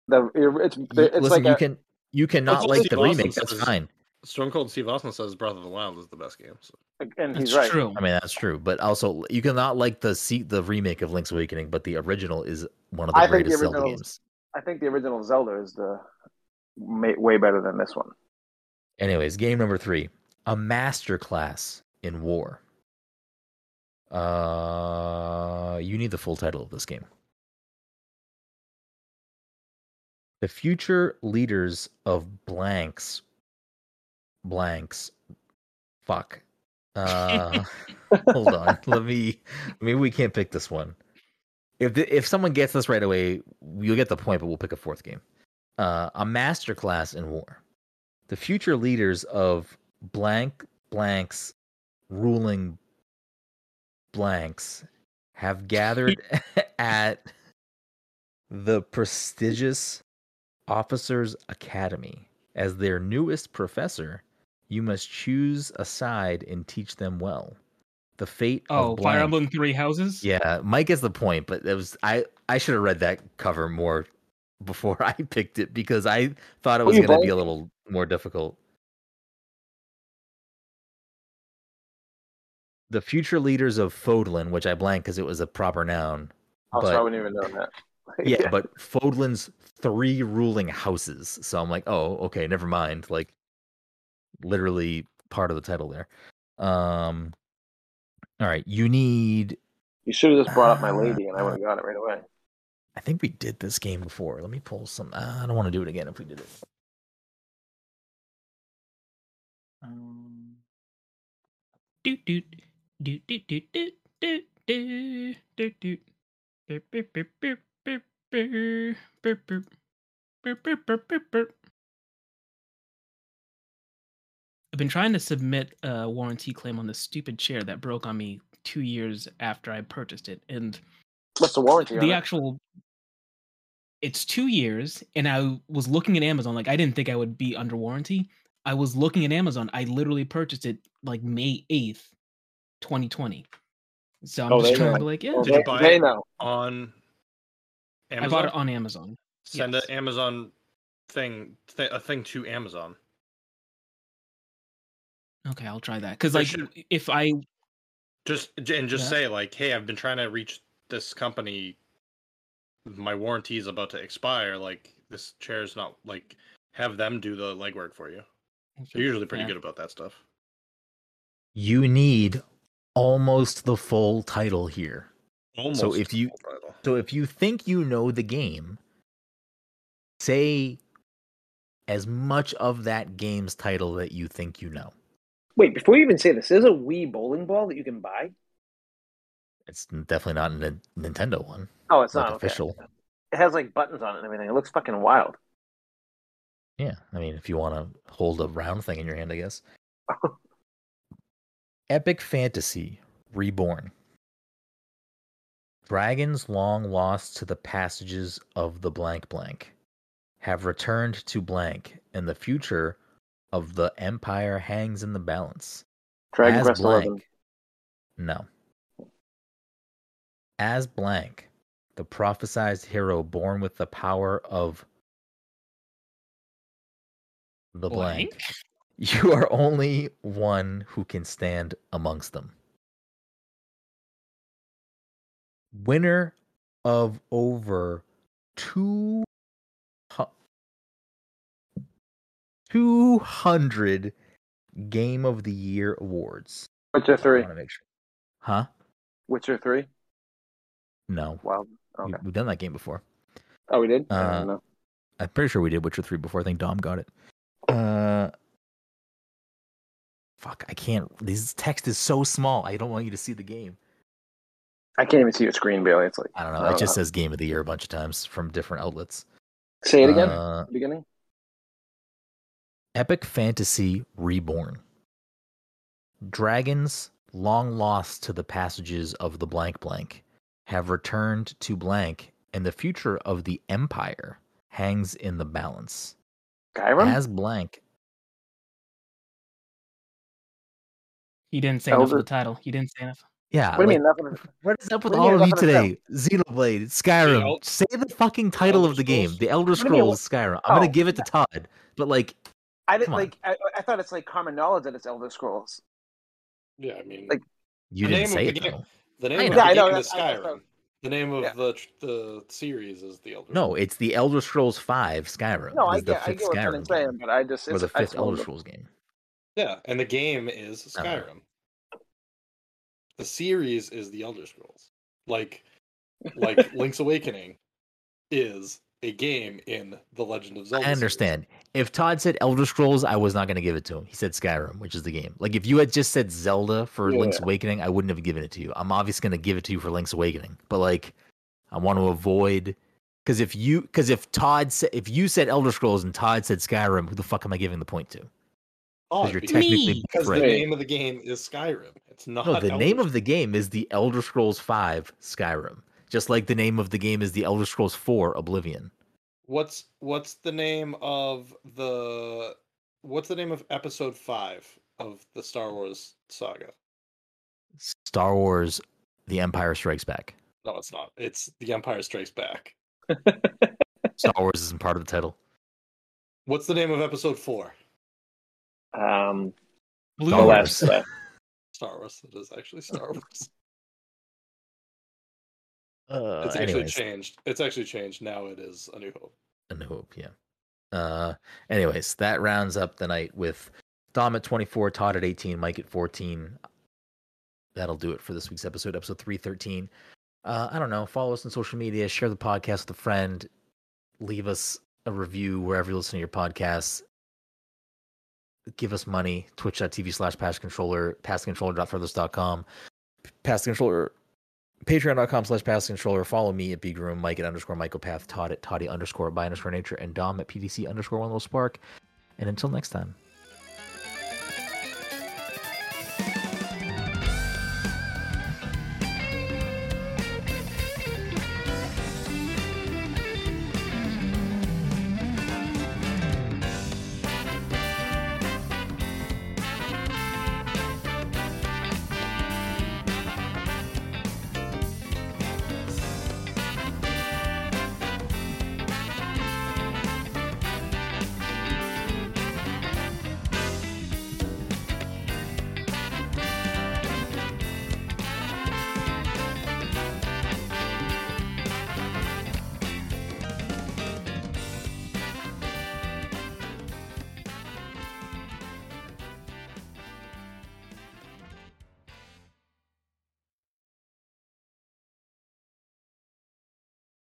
clown. the it's You- it's listen, like you a, can you cannot like Steve the Austin remake. That's fine. Stone Cold Steve Austin says Breath of the Wild is the best game. So. and he's That's right. true. I mean, that's true. But also, you cannot like the see the remake of Link's Awakening, but the original is one of the I think the greatest Zelda games. I think the original Zelda is the ma- way better than this one. Anyways, game number three: a master class in war. Uh, you need the full title of this game. The future leaders of blanks, blanks, fuck. Uh, hold on. Let me. Maybe we can't pick this one. If the, if someone gets this right away, you'll get the point. But we'll pick a fourth game. Uh, a master class in war. The future leaders of blank blanks ruling blanks have gathered at the prestigious Officers Academy. As their newest professor, you must choose a side and teach them well. The fate Oh, of Fire. Emblem Three Houses. Yeah, Mike gets the point, but it was I. I should have read that cover more before I picked it because I thought it was going to be a little more difficult. The future leaders of Fodlan, which I blank because it was a proper noun. Oh, so I wouldn't even know that. Yeah, but Fodlan's three ruling houses. So I'm like, oh, okay, never mind. Like, literally part of the title there. Um, all right, you need. you should have just brought up my Uh, lady, and I would have got it right away. I think we did this game before. Let me pull some. Uh, I don't want to do it again if we did it. Um, Doot doot doot doot doot doot doot doot doot doot. I've been trying to submit a warranty claim on this stupid chair that broke on me two years after I purchased it, and What's the warranty? on the it? actual it's two years and i was looking at amazon like i didn't think i would be under warranty i was looking at amazon i literally purchased it like may 8th 2020 so i'm Oh, just trying know. to be like yeah Well, Did they, you buy they it? know. On Amazon? i bought it on amazon Send yes. an Amazon thing, th- a thing to Amazon. okay i'll try that because like should- if i Just and just Yeah. say like, hey, I've been trying to reach this company. My warranty is about to expire. Like this chair is not like have them do the legwork for you. They're usually pretty Yeah. good about that stuff. you need almost the full title here. Almost. if you- full title. So if you think you know the game, say as much of that game's title that you think you know. Wait, before you even say this, there's a Wii bowling ball that you can buy. It's definitely not a Nintendo one. Oh, it's not okay. official. It has like buttons on it and everything. It looks fucking wild. Yeah, I mean, if you want to hold a round thing in your hand, I guess. Epic Fantasy Reborn. Dragons long lost to the passages of the blank blank have returned to blank, and the future of the empire hangs in the balance. Dragon As Quest blank. Eleven. No. As blank, the prophesized hero born with the power of the blank. Blank? You are only one who can stand amongst them. Winner of over two 200 Game of the Year awards. Witcher 3. I want to make sure. Huh? Witcher three. No. Wow. We- Okay. We've done that game before. Oh, we did. I Uh, don't know. I'm pretty sure we did Witcher 3 before. I think Dom got it. Uh Fuck, I can't. This text is so small. I don't want you to see the game. I can't even see your screen, Bailey. It's like I don't know. I don't it just know. says game of the year a bunch of times from different outlets. say it again. Uh, Beginning. Epic Fantasy Reborn. Dragons, long lost to the passages of the blank blank, have returned to blank, and the future of the Empire hangs in the balance. Skyrim. As blank. He didn't say enough of the title. He didn't say enough. Yeah. what do you like, mean? Nothing. What is up with What do you all of you nothing today? Xenoblade, Skyrim. El- Say the fucking title Elder of the game. The Elder do mean, Scrolls Skyrim. I'm gonna Oh. give it to Todd, but like, I didn't like. I, I thought it's like common knowledge that it's Elder Scrolls. Yeah, I mean, Like- you didn't say the it game- though. the I name of the Yeah, I know, game is that's- I know, Skyrim. The name of Yeah. the the series is the Elder. Scrolls. No, it's the Elder Scrolls Five Skyrim. No, I It's the get. I fifth get what you're saying, game. but I just. or It's, the fifth just Elder Scrolls game. yeah, and the game is Uh-huh. Skyrim. The series is the Elder Scrolls. Like, like Link's Awakening is a game in the Legend of Zelda. I series. understand. If Todd said Elder Scrolls, I was not going to give it to him. He said Skyrim, which is the game. Like if you had just said Zelda for Yeah. Link's Awakening, I wouldn't have given it to you. I'm obviously going to give it to you for Link's Awakening, but like I want to avoid because if you because if Todd said if you said Elder Scrolls and Todd said Skyrim, who the fuck am I giving the point to? Odd, oh, you're because, technically because the name of the game is Skyrim. It's not. No, the Elder name of the game is the Elder Scrolls Five Skyrim, just like the name of the game is the Elder Scrolls Four Oblivion. What's what's the name of the what's the name of episode five of the Star Wars saga? Star Wars: The Empire Strikes Back. No, it's not. It's The Empire Strikes Back. Star Wars isn't part of the title. What's the name of episode four? Um, Blue Star the Wars. last. Star Wars. It is actually Star Wars. Uh, it's actually anyways. changed. It's actually changed. Now it is A New Hope. A New Hope, yeah. Uh, anyways, that rounds up the night with Dom at 24, Todd at 18, Mike at 14. That'll do it for this week's episode, episode 313. Uh, I don't know. Follow us on social media, share the podcast with a friend, leave us a review wherever you listen to your podcasts. Give us money, twitch.tv slash pass controller, Pass passcontroller.threadless.com, pass controller Patreon.com slash pass controller. Follow me at Big Room, Mike at underscore Michaelpath, Todd at Toddy underscore by underscore nature, and Dom at PDC underscore one little spark. And until next time.